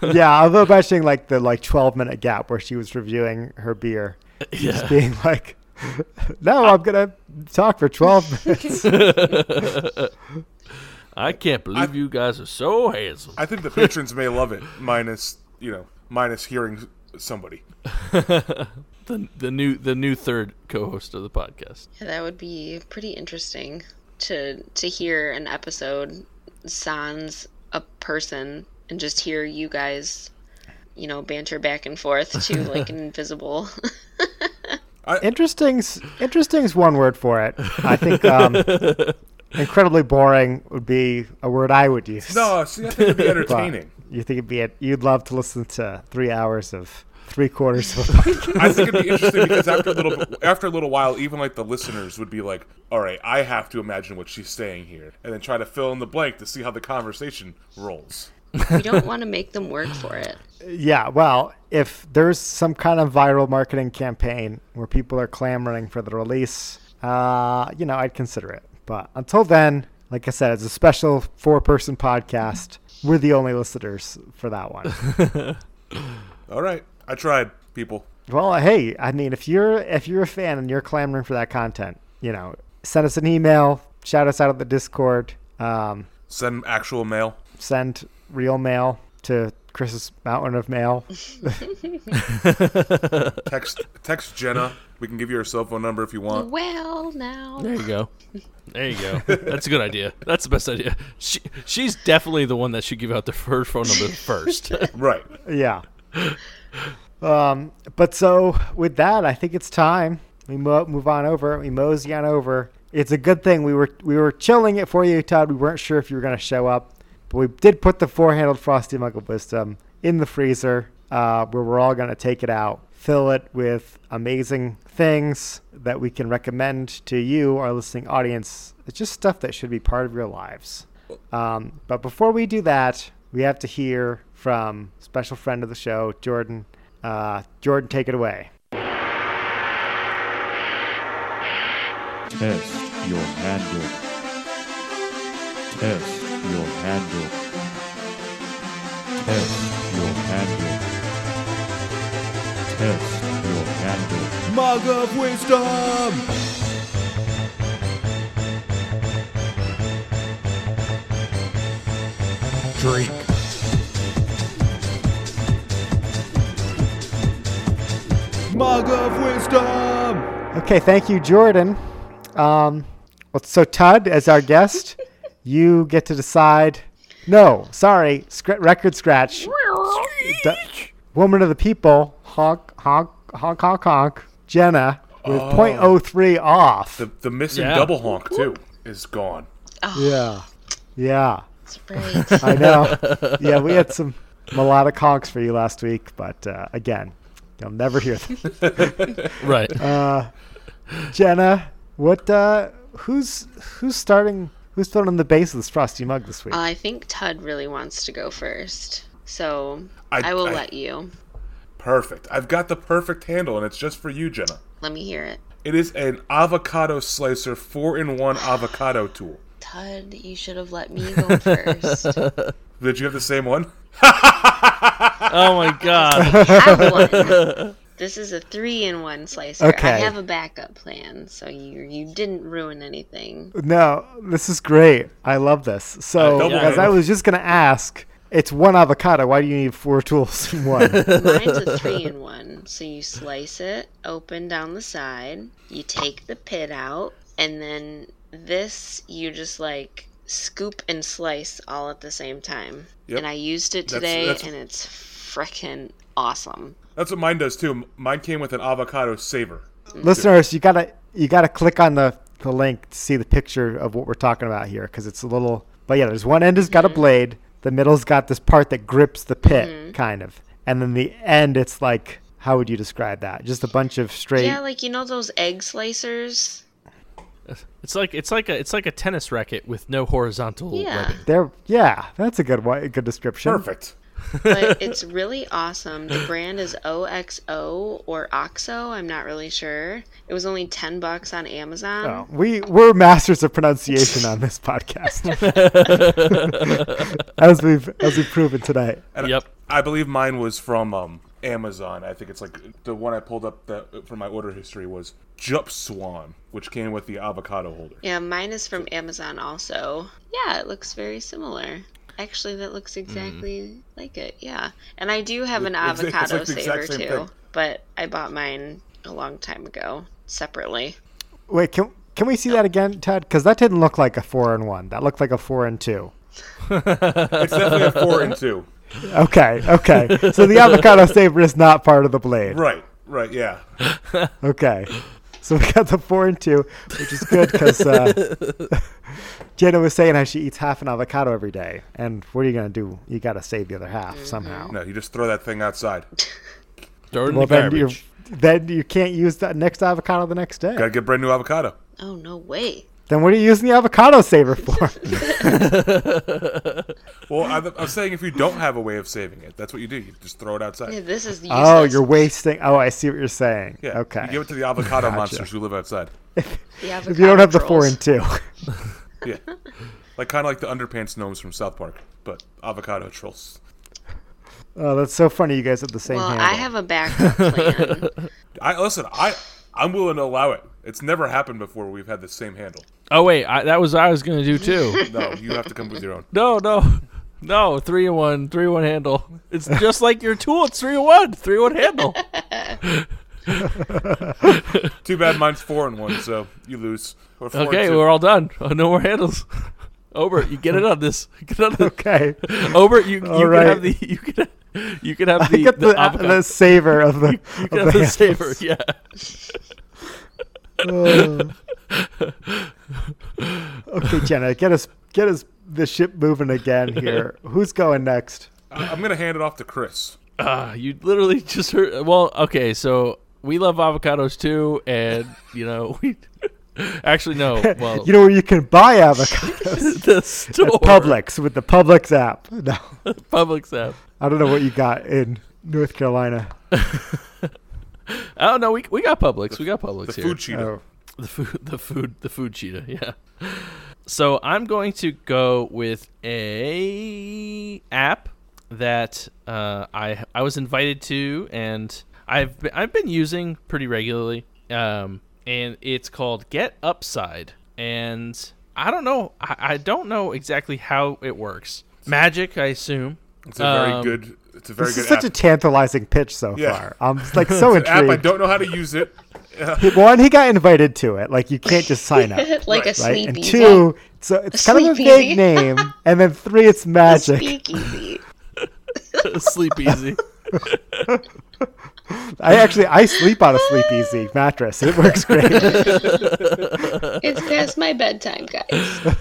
yeah, although mentioning like the like twelve minute gap where she was reviewing her beer, yeah, being like, "No, I'm gonna talk for twelve minutes." I can't believe you guys are so handsome. I think the patrons may love it, minus you know, minus hearing somebody. the the new the new third co-host of the podcast. Yeah, that would be pretty interesting to to hear an episode sans a person and just hear you guys, you know, banter back and forth to like an invisible. Interesting's interesting's one word for it. I think um, incredibly boring would be a word I would use. No, see, I think it'd be entertaining. you think it'd be it? You'd love to listen to three hours of three quarters of a podcast. I think it'd be interesting because after a little after a little while, even like the listeners would be like, "All right, I have to imagine what she's saying here," and then try to fill in the blank to see how the conversation rolls. We don't want to make them work for it. Yeah, well, if there's some kind of viral marketing campaign where people are clamoring for the release, uh, you know, I'd consider it. But until then, like I said, it's a special four-person podcast. We're the only listeners for that one. All right, I tried, people. Well, hey, I mean, if you're if you're a fan and you're clamoring for that content, you know, send us an email, shout us out at the Discord, um, Send actual mail. send real mail to Chris's mountain of mail. Text text Jenna. We can give you her cell phone number if you want. Well, now. There you go. There you go. That's a good idea. That's the best idea. She she's definitely the one that should give out the her phone number first. Right. Yeah. Um, but so with that, I think it's time we mo- move on over. We mosey on over. It's a good thing we were we were chilling it for you, Todd. We weren't sure if you were going to show up, but we did put the four-handled frosty mug of wisdom in the freezer, uh, where we're all going to take it out, fill it with amazing things that we can recommend to you, our listening audience. It's just stuff that should be part of your lives. Um, but before we do that, we have to hear from special friend of the show, Jordan. Uh, Jordan, take it away. Test your handle. Test your handle. Test your handle. Test your handle. Mug of wisdom! Drink. Mug of wisdom! Okay, thank you, Jordan. Um, well, so Todd, as our guest, you get to decide. No, sorry, scr- record scratch. D- woman of the people, honk, honk, honk, honk, honk. Jenna with .03 off. The the missing Yeah. double honk too is gone. yeah, yeah. That's right. I know. yeah, we had some melodic honks for you last week, but uh, again, you'll never hear them. right. Uh, Jenna, what? Uh, who's who's starting? Who's filling in the base of this frosty mug this week? I think Tud really wants to go first. So I- I, will I- let you. Perfect. I've got the perfect handle, and it's just for you, Jenna. Let me hear it. It is an avocado slicer four in one avocado tool. Tud, you should have let me go first. Did you have the same one? Oh my god. have one. This is a three-in-one slicer. Okay. I have a backup plan, so you you didn't ruin anything. No, this is great. I love this. So, double as I handle. was just gonna ask, it's one avocado. Why do you need four tools in one? Mine's a three-in-one. So you slice it open down the side, you take the pit out, and then this you just like scoop and slice all at the same time. Yep. And I used it today, that's- and it's frickin' awesome. That's what mine does too. Mine came with an avocado saver. Listeners, you gotta you gotta click on the the link to see the picture of what we're talking about here because it's a little. But yeah, there's one end has got a mm-hmm. blade. The middle's got this part that grips the pit, mm-hmm. kind of, and then the end, it's like. How would you describe that? Just a bunch of straight. Yeah, like you know those egg slicers? It's like it's like a it's like a tennis racket with no horizontal Yeah. webbing. There, yeah, that's a good one, a good description. Perfect. But it's really awesome. The brand is OXO or OXO. I'm not really sure. It was only ten bucks on Amazon. Oh, we we're masters of pronunciation on this podcast, as we've as we've proven tonight. And Yep. I believe mine was from um, Amazon. I think it's like the one I pulled up that, from my order history was Jup Swan, which came with the avocado holder. Yeah, mine is from Amazon also. Yeah, it looks very similar. Actually, that looks mm. exactly like it. Yeah, and I do have an It's- it's avocado like saver too, thing. but I bought mine a long time ago separately. Wait, can can we see that again, Ted? Because that didn't look like a four and one. That looked like a four and two. It's definitely a four and two. Okay, okay. So the avocado saver is not part of the blade. Right, right, yeah. Okay. So we got the four and two, which is good because uh, Jenna was saying how she eats half an avocado every day, and what are you gonna do? You got to save the other half somehow. No, you just throw that thing outside. Throw it in Well, the then you garbage. then you can't use that next avocado the next day. Gotta get brand new avocado. Oh no way! Then what are you using the avocado saver for? Well, I, I was saying if you don't have a way of saving it, that's what you do. You just throw it outside. Yeah, this is oh, useless. oh, you're wasting. Oh, I see what you're saying. Yeah. Okay. You give it to the avocado Gotcha. monsters who live outside. The if you don't have the four trolls. and two. Yeah. like kind of like the underpants gnomes from South Park, but avocado trolls. Oh, that's so funny. You guys have the same Well, handle. I have a backup plan. I listen. I I'm willing to allow it. It's never happened before. We've had the same handle. Oh wait, I, that was what I was gonna do too. No, you have to come with your own. no, no, no. Three in one, three in one handle. It's just like your tool. It's three in one, three in one handle. Too bad mine's four and one, so you lose. Or four and Okay, we're all done. Oh, no more handles. Obert, you get it on this. Get on the, okay. Obert, you you All can have the you can you can have I the get the, the, the saver of the. you of have the the handles. saver. Yeah. Oh. okay, Jenna, get us get us the ship moving again here. Who's going next? I- I'm gonna hand it off to Chris. Uh, you literally just heard. Well, okay, so we love avocados too, and you know we. Actually, no. Well, You know where you can buy avocados? the store, Publix with the Publix app. No, Publix app. I don't know what you got in North Carolina. Oh no, we we got Publix. We got Publix The here. food cheetah. Oh, the food the food the food cheetah yeah so i'm going to go with a app that uh, i i was invited to and i've been, i've been using pretty regularly um, and it's called get upside and i don't know I, I don't know exactly how it works magic i assume It's a very Um, good. It's a very this good is such app. a tantalizing pitch so Yeah. far. I'm like so It's an app. I don't know how to use it. One, he got invited to it. Like you can't just sign up, like a right? sleepy. And two, so it's kind of a Sleepy. vague name. And then three, it's magic. speakeasy. sleep easy I actually I sleep on a sleep easy mattress. It works great. It's past my bedtime, guys.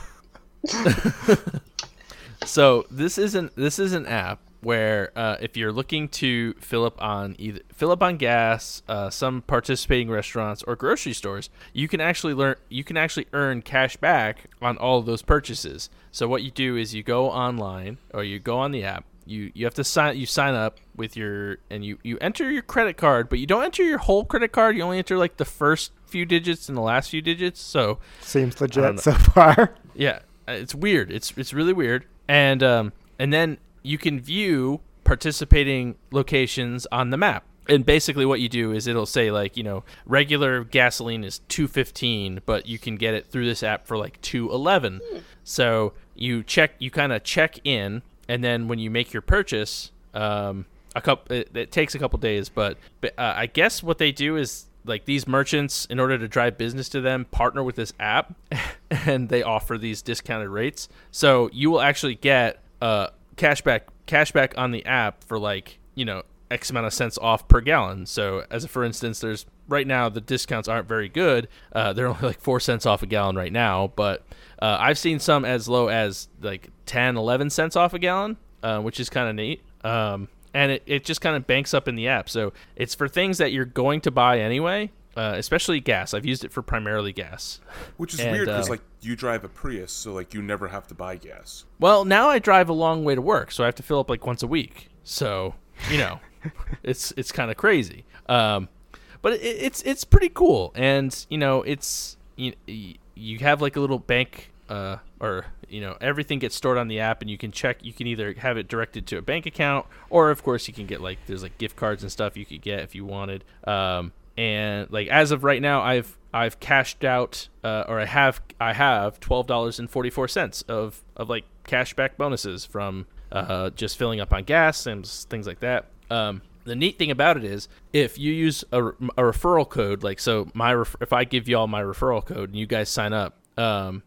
So this isn't this is an app where uh, if you're looking to fill up on either fill up on gas, uh, some participating restaurants or grocery stores, you can actually learn you can actually earn cash back on all of those purchases. So what you do is you go online or you go on the app. You you have to sign you sign up with your and you you enter your credit card, but you don't enter your whole credit card. You only enter like the first few digits and the last few digits. So Seems legit so far. yeah, It's weird. It's it's really weird. And um and then you can view participating locations on the map. And basically what you do is it'll say like, you know, regular gasoline is 215, but you can get it through this app for like 211. So you check you kind of check in and then when you make your purchase, um a couple it, it takes a couple days, but, but uh, I guess what they do is like these merchants in order to drive business to them partner with this app and they offer these discounted rates. So you will actually get uh cashback cashback on the app for like you know x amount of cents off per gallon. So as a for instance there's right now the discounts aren't very good. Uh, they're only like four cents off a gallon right now. But uh, i've seen some as low as like 10 11 cents off a gallon uh, which is kind of neat. Um, and it, it just kind of banks up in the app. So it's for things that you're going to buy anyway, uh, especially gas. I've used it for primarily gas. Which is And, weird because uh, like you drive a Prius, so like you never have to buy gas. Well, now I drive a long way to work, so I have to fill up like once a week. So you know, it's it's kind of crazy. Um, but it, it's it's pretty cool, and you know, it's you you have like a little bank. Uh, or you know everything gets stored on the app and you can check you can either have it directed to a bank account or of course you can get like there's like gift cards and stuff you could get if you wanted. Um and like as of right now i've i've cashed out uh, or i have i have $12.44 of of like cashback bonuses from uh just filling up on gas and things like that. Um the neat thing about it is if you use a, a referral code like so my ref- if i give you all my referral code and you guys sign up um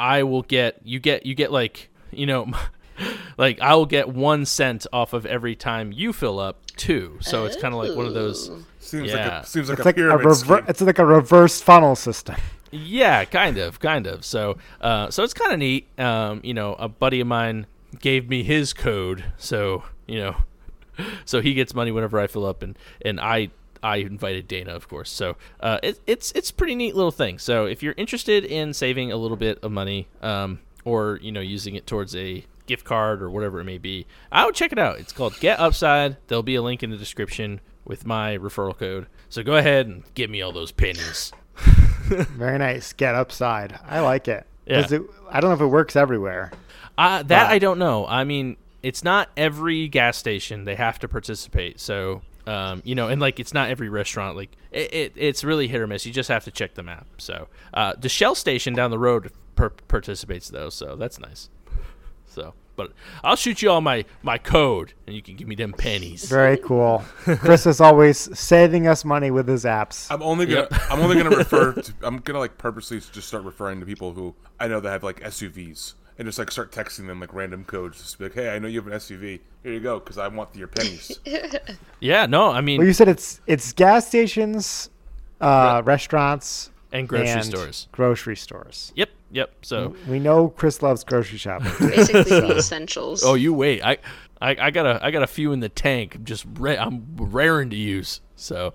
I will get you get you get like you know like I will get one cent off of every time you fill up too. So it's kind of like one of those. Seems Yeah. like a seems like It's a like a rever- it's like a reverse funnel system. Yeah, kind of, kind of. So uh, so it's kind of neat. Um, you know, a buddy of mine gave me his code, so you know, so he gets money whenever I fill up, and and I. I invited Dana, of course. So uh, it, it's it's pretty neat little thing. So if you're interested in saving a little bit of money, um, or you know using it towards a gift card or whatever it may be, I would check it out. It's called Get Upside. There'll be a link in the description with my referral code. So go ahead and give me all those pennies. Very nice. Get upside. I like it. Yeah. it- I don't know if it works everywhere. Uh, that But- I don't know. I mean, it's not every gas station they have to participate. So, um, you know, and like it's not every restaurant. Like it, it, it's really hit or miss. You just have to check the map. So, uh, the Shell station down the road per- participates though, so that's nice. So, but I'll shoot you all my my code, and you can give me them pennies. Very cool. Chris is always saving us money with his apps. I'm only gonna I'm only gonna refer to I'm gonna like purposely just start referring to people who I know that have like SUVs and just like start texting them like random codes. Just be like, hey, I know you have an SUV. Here you go, because I want your pennies. Yeah, no, I mean, Well, you said it's it's gas stations, uh, restaurants, and grocery and stores. Grocery stores. Yep, yep. So, We know Chris loves grocery shopping. Basically the essentials. oh, you wait. I, I, I got a, I got a few in the tank. I'm just, ra- I'm raring to use. So,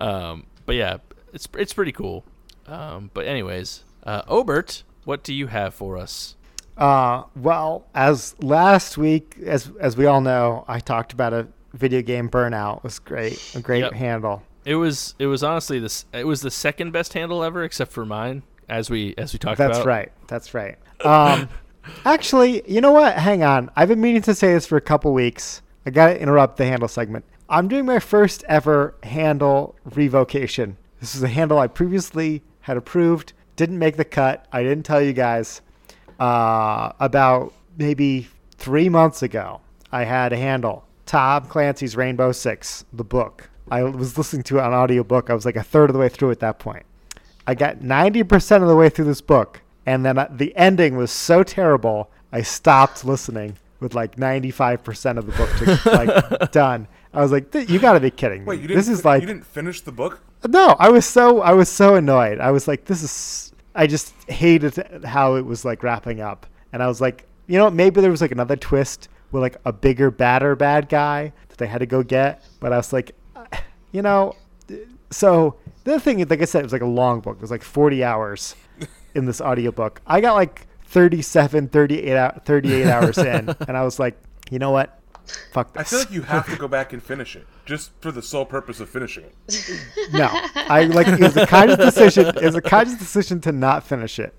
um, but yeah, it's it's pretty cool. Um, but anyways, uh, Obert, what do you have for us? Uh, well, as last week, as as we all know, I talked about a video game burnout. It was great, a great Yep. handle. It was, it was honestly this, it was the second best handle ever, except for mine, as we, as we talked about. That's about. right. That's right. Um, actually, you know what? Hang on. I've been meaning to say this for a couple weeks. I gotta interrupt the handle segment. I'm doing my first ever handle revocation. This is a handle I previously had approved, didn't make the cut. I didn't tell you guys. Uh, about maybe three months ago, I had a handle. Tom Clancy's Rainbow Six, the book. I was listening to it on audiobook. I was like a third of the way through at that point. I got 90% of the way through this book, and then uh, the ending was so terrible, I stopped listening with like 95% of the book to, like done. I was like, "You got to be kidding me! Wait, you didn't this is like you didn't finish the book? no." I was so I was so annoyed. I was like, "This is." I just hated how it was like wrapping up, and I was like, you know, maybe there was like another twist with like a bigger, badder bad guy that they had to go get, but I was like, you know, so the other thing, like I said, it was like a long book. It was like 40 hours in this audiobook. I got like 37, 38, 38 hours in, and I was like, you know what? Fuck I feel like you have to go back and finish it just for the sole purpose of finishing it. no, I like it was a conscious decision. It was a conscious decision to not finish it,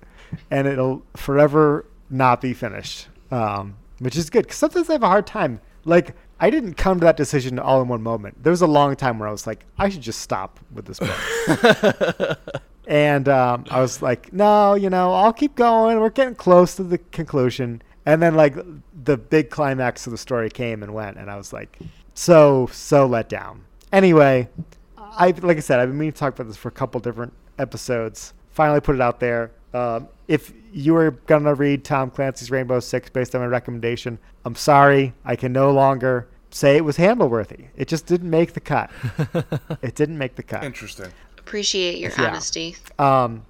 and it'll forever not be finished, um, which is good. Because sometimes I have a hard time. Like I didn't come to that decision all in one moment. There was a long time where I was like, I should just stop with this book. and um, I was like, no, you know, I'll keep going. We're getting close to the conclusion. And then like the big climax of the story came and went, and I was like, so so let down. Anyway, I like I said, I've been meaning to talk about this for a couple different episodes. Finally, put it out there. Um, if you were gonna read Tom Clancy's Rainbow Six based on my recommendation, I'm sorry, I can no longer say it was handle worthy. It just didn't make the cut. it didn't make the cut. Interesting. Appreciate your Yeah. honesty. Um,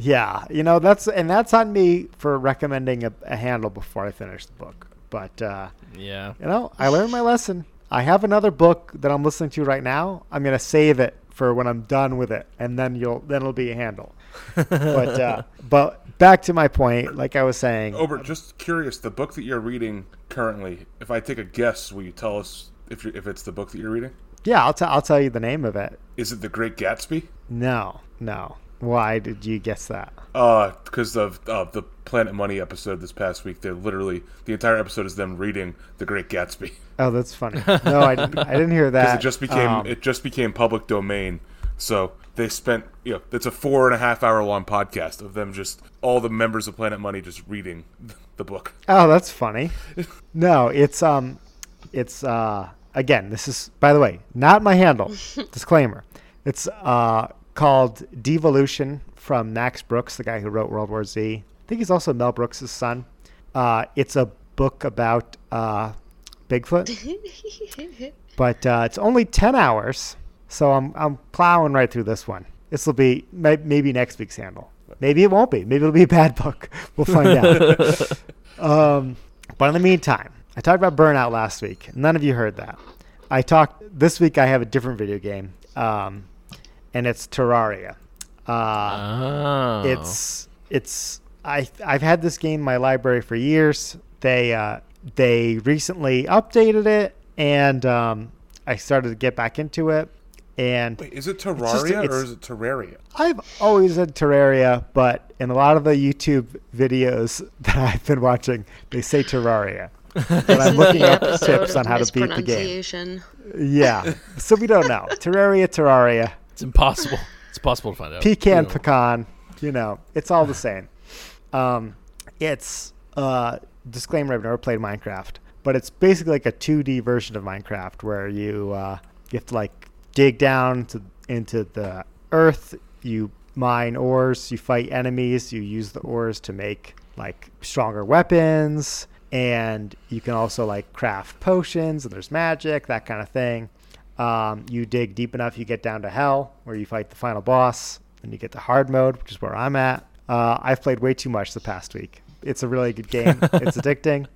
yeah, you know that's and that's on me for recommending a, a handle before I finish the book. But uh, Yeah. you know, I learned my lesson. I have another book that I'm listening to right now. I'm gonna save it for when I'm done with it, and then you'll then it'll be a handle. but uh, but back to my point, like I was saying, Obert, just curious, the book that you're reading currently, if I take a guess, will you tell us if, you if it's the book that you're reading? yeah, I'll tell I'll tell you the name of it. Is it The Great Gatsby? No, no. Why did you guess that? Uh, because of uh, the Planet Money episode this past week, they're literally the entire episode is them reading The Great Gatsby Oh, that's funny. No, I didn't. I didn't hear that. it just became Um, it just became public domain. So they spent you know it's a four and a half hour long podcast of them just all the members of Planet Money just reading the book. Oh, that's funny. No, it's um, it's uh, again. This is by the way not my handle. Disclaimer. It's uh called Devolution from Max Brooks, the guy who wrote World War Z. I think he's also Mel Brooks' son. Uh, it's a book about uh, Bigfoot, but uh, it's only ten hours, so I'm I'm plowing right through this one. This will be may- maybe next week's handle. Maybe it won't be. Maybe it'll be a bad book. We'll find out. Um, but in the meantime, I talked about Burnout last week. None of you heard that. I talked this week. I have a different video game, um, and it's Terraria. Uh, Oh. It's it's I I've had this game in my library for years. They uh, they recently updated it, and um, I started to get back into it. And Wait, is it Terraria it's- or is it Terraria? I've always said Terraria, but in a lot of the YouTube videos that I've been watching, they say Terraria. But I'm looking up tips on how to beat the game. Yeah, so we don't know. Terraria, Terraria, It's impossible. It's possible to find out. pecan, Yeah. pecan. You know, it's all the same. Um, it's uh, disclaimer: I've never played Minecraft, but it's basically like a 2D version of Minecraft where you uh, you have to like dig down to into the earth. You mine ores. You fight enemies. You use the ores to make like stronger weapons, and you can also like craft potions. And there's magic, that kind of thing. Um, you dig deep enough, you get down to hell, where you fight the final boss, and you get to hard mode, which is where I'm at. Uh, I've played way too much the past week. It's a really good game. it's addicting.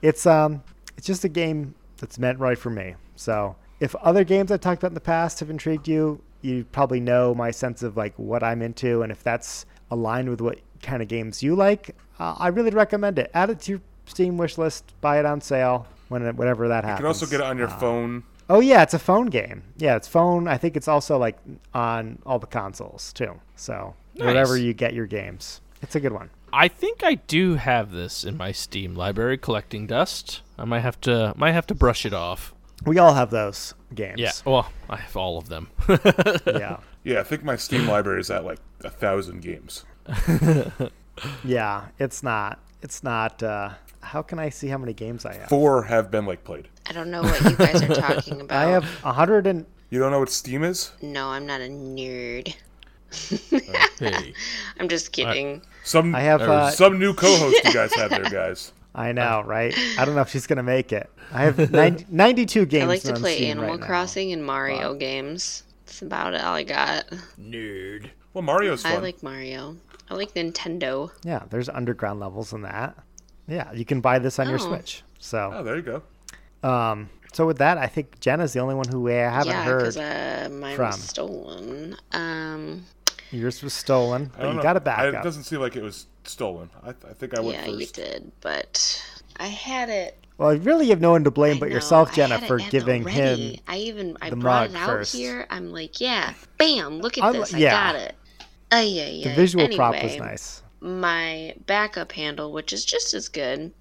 It's um, it's just a game that's meant right for me. So if other games I've talked about in the past have intrigued you, you probably know my sense of like what I'm into, and if that's aligned with what kind of games you like, uh, I really recommend it. Add it to your Steam wish list. Buy it on sale when whenever that happens. You can also get it on your Uh, phone. Oh yeah, it's a phone game. Yeah, it's phone. I think it's also like on all the consoles too. So wherever Nice. you get your games, it's a good one. I think I do have this in my Steam library, collecting dust. I might have to might have to brush it off. We all have those games. Yeah. Well, I have all of them. yeah, Yeah, I think my Steam library is at like a thousand games. yeah. It's not. It's not. Uh, how can I see how many games I have? Four have been like played. I don't know what you guys are talking about. I have a hundred and You don't know what Steam is? No, I'm not a nerd. hey. I'm just kidding. Some I have, uh, some new co-host you guys have there, guys. I know, right? I don't know if she's gonna make it. I have 90, 92 games. I like to on play Steam Animal right now. Crossing and Mario games. That's about it, all I got. Nerd. Well, Mario's fun. I like Mario. I like Nintendo. Yeah, there's underground levels in that. Yeah, you can buy this on your Oh. Switch. So, oh, there you go. um, so with that, I think Jenna's the only one who I haven't yeah, heard. because uh, mine from. was stolen. Um, Yours was stolen, but you know. got it back I- It doesn't seem like it was stolen. I, I think I went yeah, you first. did, but I had it. Well, you really have no one to blame I but know, yourself, Jenna, for giving ready. him. I even I the brought mug it out first. here. I'm like, yeah, bam! Look at I this. yeah. I got it. Ay, ay, The visual anyway, prop was nice. My backup handle, which is just as good,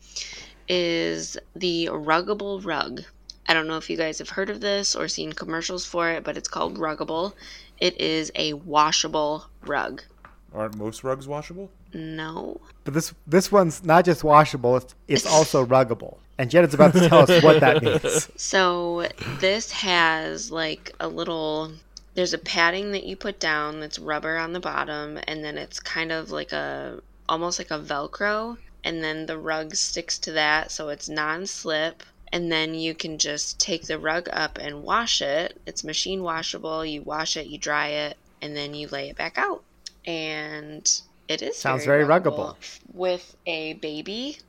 is the Ruggable Rug. I don't know if you guys have heard of this or seen commercials for it, but it's called Ruggable. It is a washable rug. Aren't most rugs washable? No. But this this one's not just washable; it's it's also ruggable. And Jenna's about to tell us what that means. So this has like a little there's a padding that you put down that's rubber on the bottom and then it's kind of like a almost like a velcro and then the rug sticks to that so it's non-slip and then you can just take the rug up and wash it. It's machine washable. You wash it, you dry it, and then you lay it back out. And it is Sounds very ruggable. With a baby,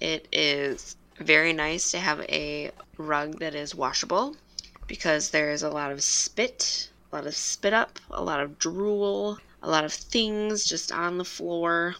it is very nice to have a rug that is washable because there is a lot of spit, a lot of spit up, a lot of drool, a lot of things just on the floor.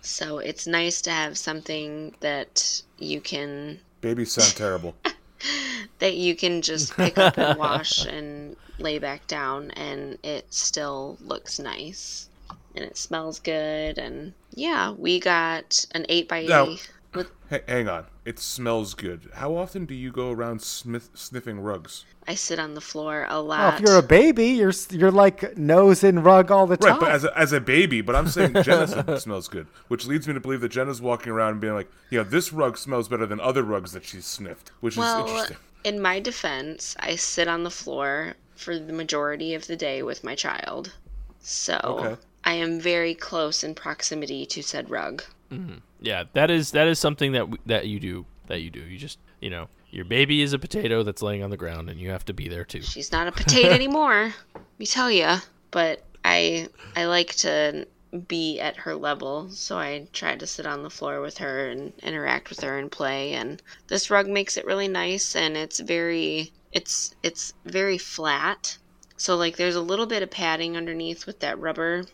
So it's nice to have something that you can Babies sound terrible. that you can just pick up and wash and lay back down and it still looks nice and it smells good and yeah we got an 8 by 8 Now- with Hey, hang on. It smells good. How often do you go around smith- sniffing rugs? i sit on the floor a lot. Well, if you're a baby, you're you're like nose in rug all the time. Right, but as a, as a baby, but I'm saying Jenna smells good, which leads me to believe that Jenna's walking around and being like, you know, this rug smells better than other rugs that she's sniffed, which is well interesting. in my defense i sit on the floor for the majority of the day with my child so Okay. i am very close in proximity to said rug mm-hmm. Yeah, that is that is something that w- that you do that you do. You just you know your baby is a potato that's laying on the ground, and you have to be there too. she's not a potato anymore let me tell ya but i i like to be at her level so i try to sit on the floor with her and interact with her and play and this rug makes it really nice and it's very it's it's very flat so like there's a little bit of padding underneath with that rubber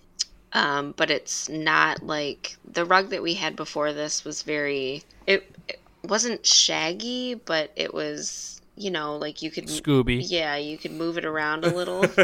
um, but it's not like the rug that we had before this was very it, it wasn't shaggy but it was you know like you could Scooby. yeah, you could move it around a little.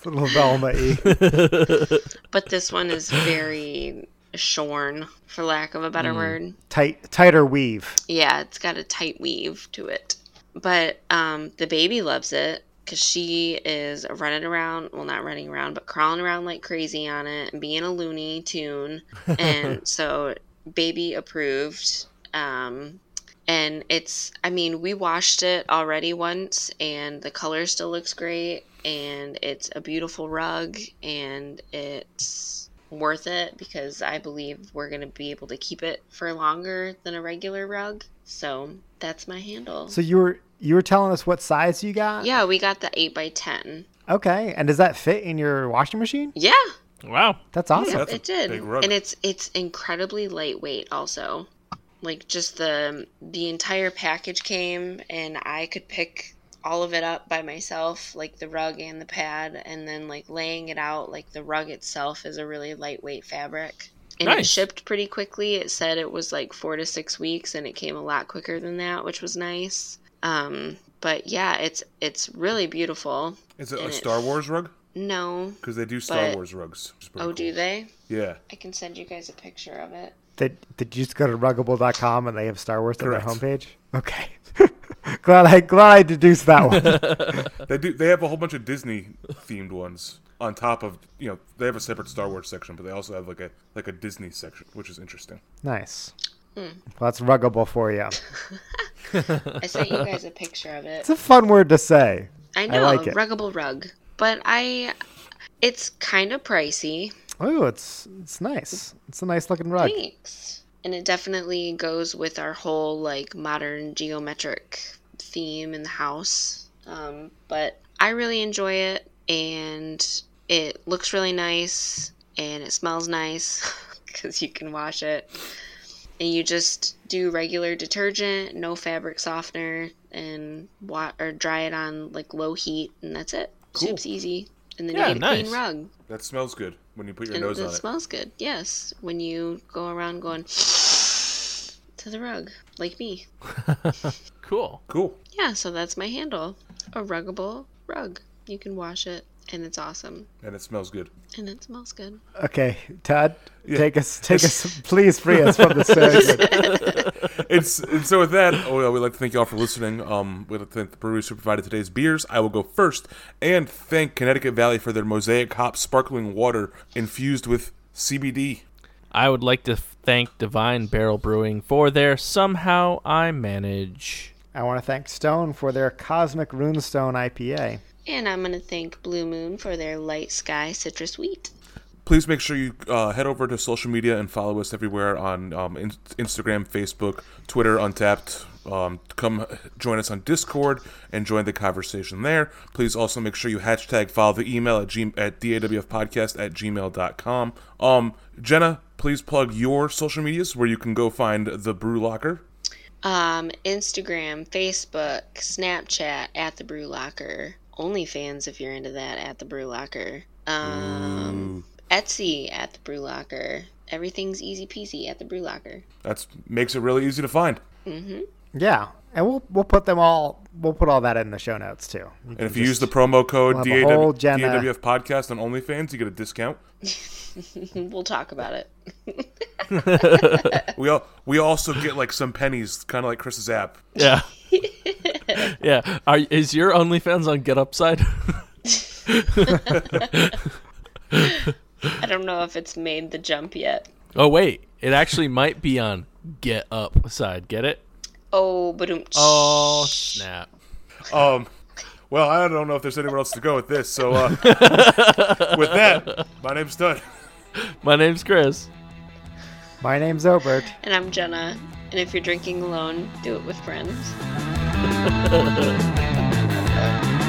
It's a little Velma y. but this one is very shorn, for lack of a better word. Tight, tighter weave. Yeah, it's got a tight weave to it. But um, the baby loves it because she is running around, well, not running around, but crawling around like crazy on it and being a loony tune. And so, baby approved. Um, and it's, I mean, we washed it already once, and the color still looks great, and it's a beautiful rug, and it's worth it because I believe we're going to be able to keep it for longer than a regular rug. So that's my handle. So you were you were telling us what size you got? yeah, we got the 8 by 10 Okay. And does that fit in your washing machine? Yeah, Wow. That's awesome. That's it did. And it's it's incredibly lightweight also. Like just the the entire package came and I could pick all of it up by myself, like the rug and the pad, and then like laying it out, like the rug itself is a really lightweight fabric. And it shipped pretty quickly. It said it was like four to six weeks and it came a lot quicker than that, which was nice. Um, but yeah, it's it's really beautiful. Is it a and it- Star Wars rug? No. Because they do Star But- Wars rugs. which is pretty Oh, do they? Yeah. I can send you guys a picture of it. Did, did you just go to ruggable.com and they have Star Wars Correct. on their homepage? Okay. glad I glad I deduced that one. They do. They have a whole bunch of Disney themed ones on top of you know they have a separate Star Wars section, but they also have like a like a Disney section, which is interesting. nice. Well, that's ruggable for you. I sent you guys a picture of it. It's a fun word to say. I know, like it. ruggable rug. But I it's kind of pricey. Oh, it's it's nice. It's a nice looking rug. Thanks. And it definitely goes with our whole like modern geometric theme in the house. Um, but I really enjoy it and it looks really nice and it smells nice because you can wash it. And you just do regular detergent, no fabric softener, and wa- or dry it on like low heat, and that's it. Cool. Super easy. And then Yeah, you get a nice. clean rug. That smells good when you put your And nose it on it. it. smells good. Yes, when you go around going to the rug, like me. Cool. Cool. Yeah, so that's my handle. A ruggable rug. You can wash it and it's awesome, and it smells good. and it smells good. Okay, Todd, take us, take us, please free us from the segment. it's and so with that, oh, well, we'd like to thank you all for listening. Um, we'd like to thank the breweries who provided today's beers. I will go first and thank Connecticut Valley for their mosaic hop sparkling water infused with CBD. I would like to thank Divine Barrel Brewing for their Somehow I Manage. I want to thank Stone for their Cosmic Runestone IPA. And I'm gonna thank Blue Moon for their light sky citrus wheat. Please make sure you uh, head over to social media and follow us everywhere on um, in- Instagram, Facebook, Twitter, Untappd. Um, come join us on Discord and join the conversation there. Please also make sure you hashtag follow the email at, g- at dawfpodcast at gmail.com. Um, Jenna, please plug your social medias where you can go find the Brew Locker. Um, Instagram, Facebook, Snapchat at the Brew Locker. OnlyFans if you're into that at the Brew Locker. Um, Etsy at the Brew Locker. Everything's easy peasy at the Brew Locker. That's makes it really easy to find. Yeah, and we'll we'll put them all. We'll put all that in the show notes too. You And can if you use the promo code we'll have a DAW, DAWF Podcast on OnlyFans, you get a discount. We'll talk about it. We all we also get like some pennies, kind of like Chris's app. Yeah. yeah. Are, is your OnlyFans on Get Upside? I don't know if it's made the jump yet. oh, wait. It actually might be on Get Upside. Get it? Oh, but Oh, snap. Um, well, I don't know if there's anywhere else to go with this. So, uh, with that, my name's Stud. My name's Chris. My name's Obert. and I'm Jenna. And if you're drinking alone, do it with friends. Yeah.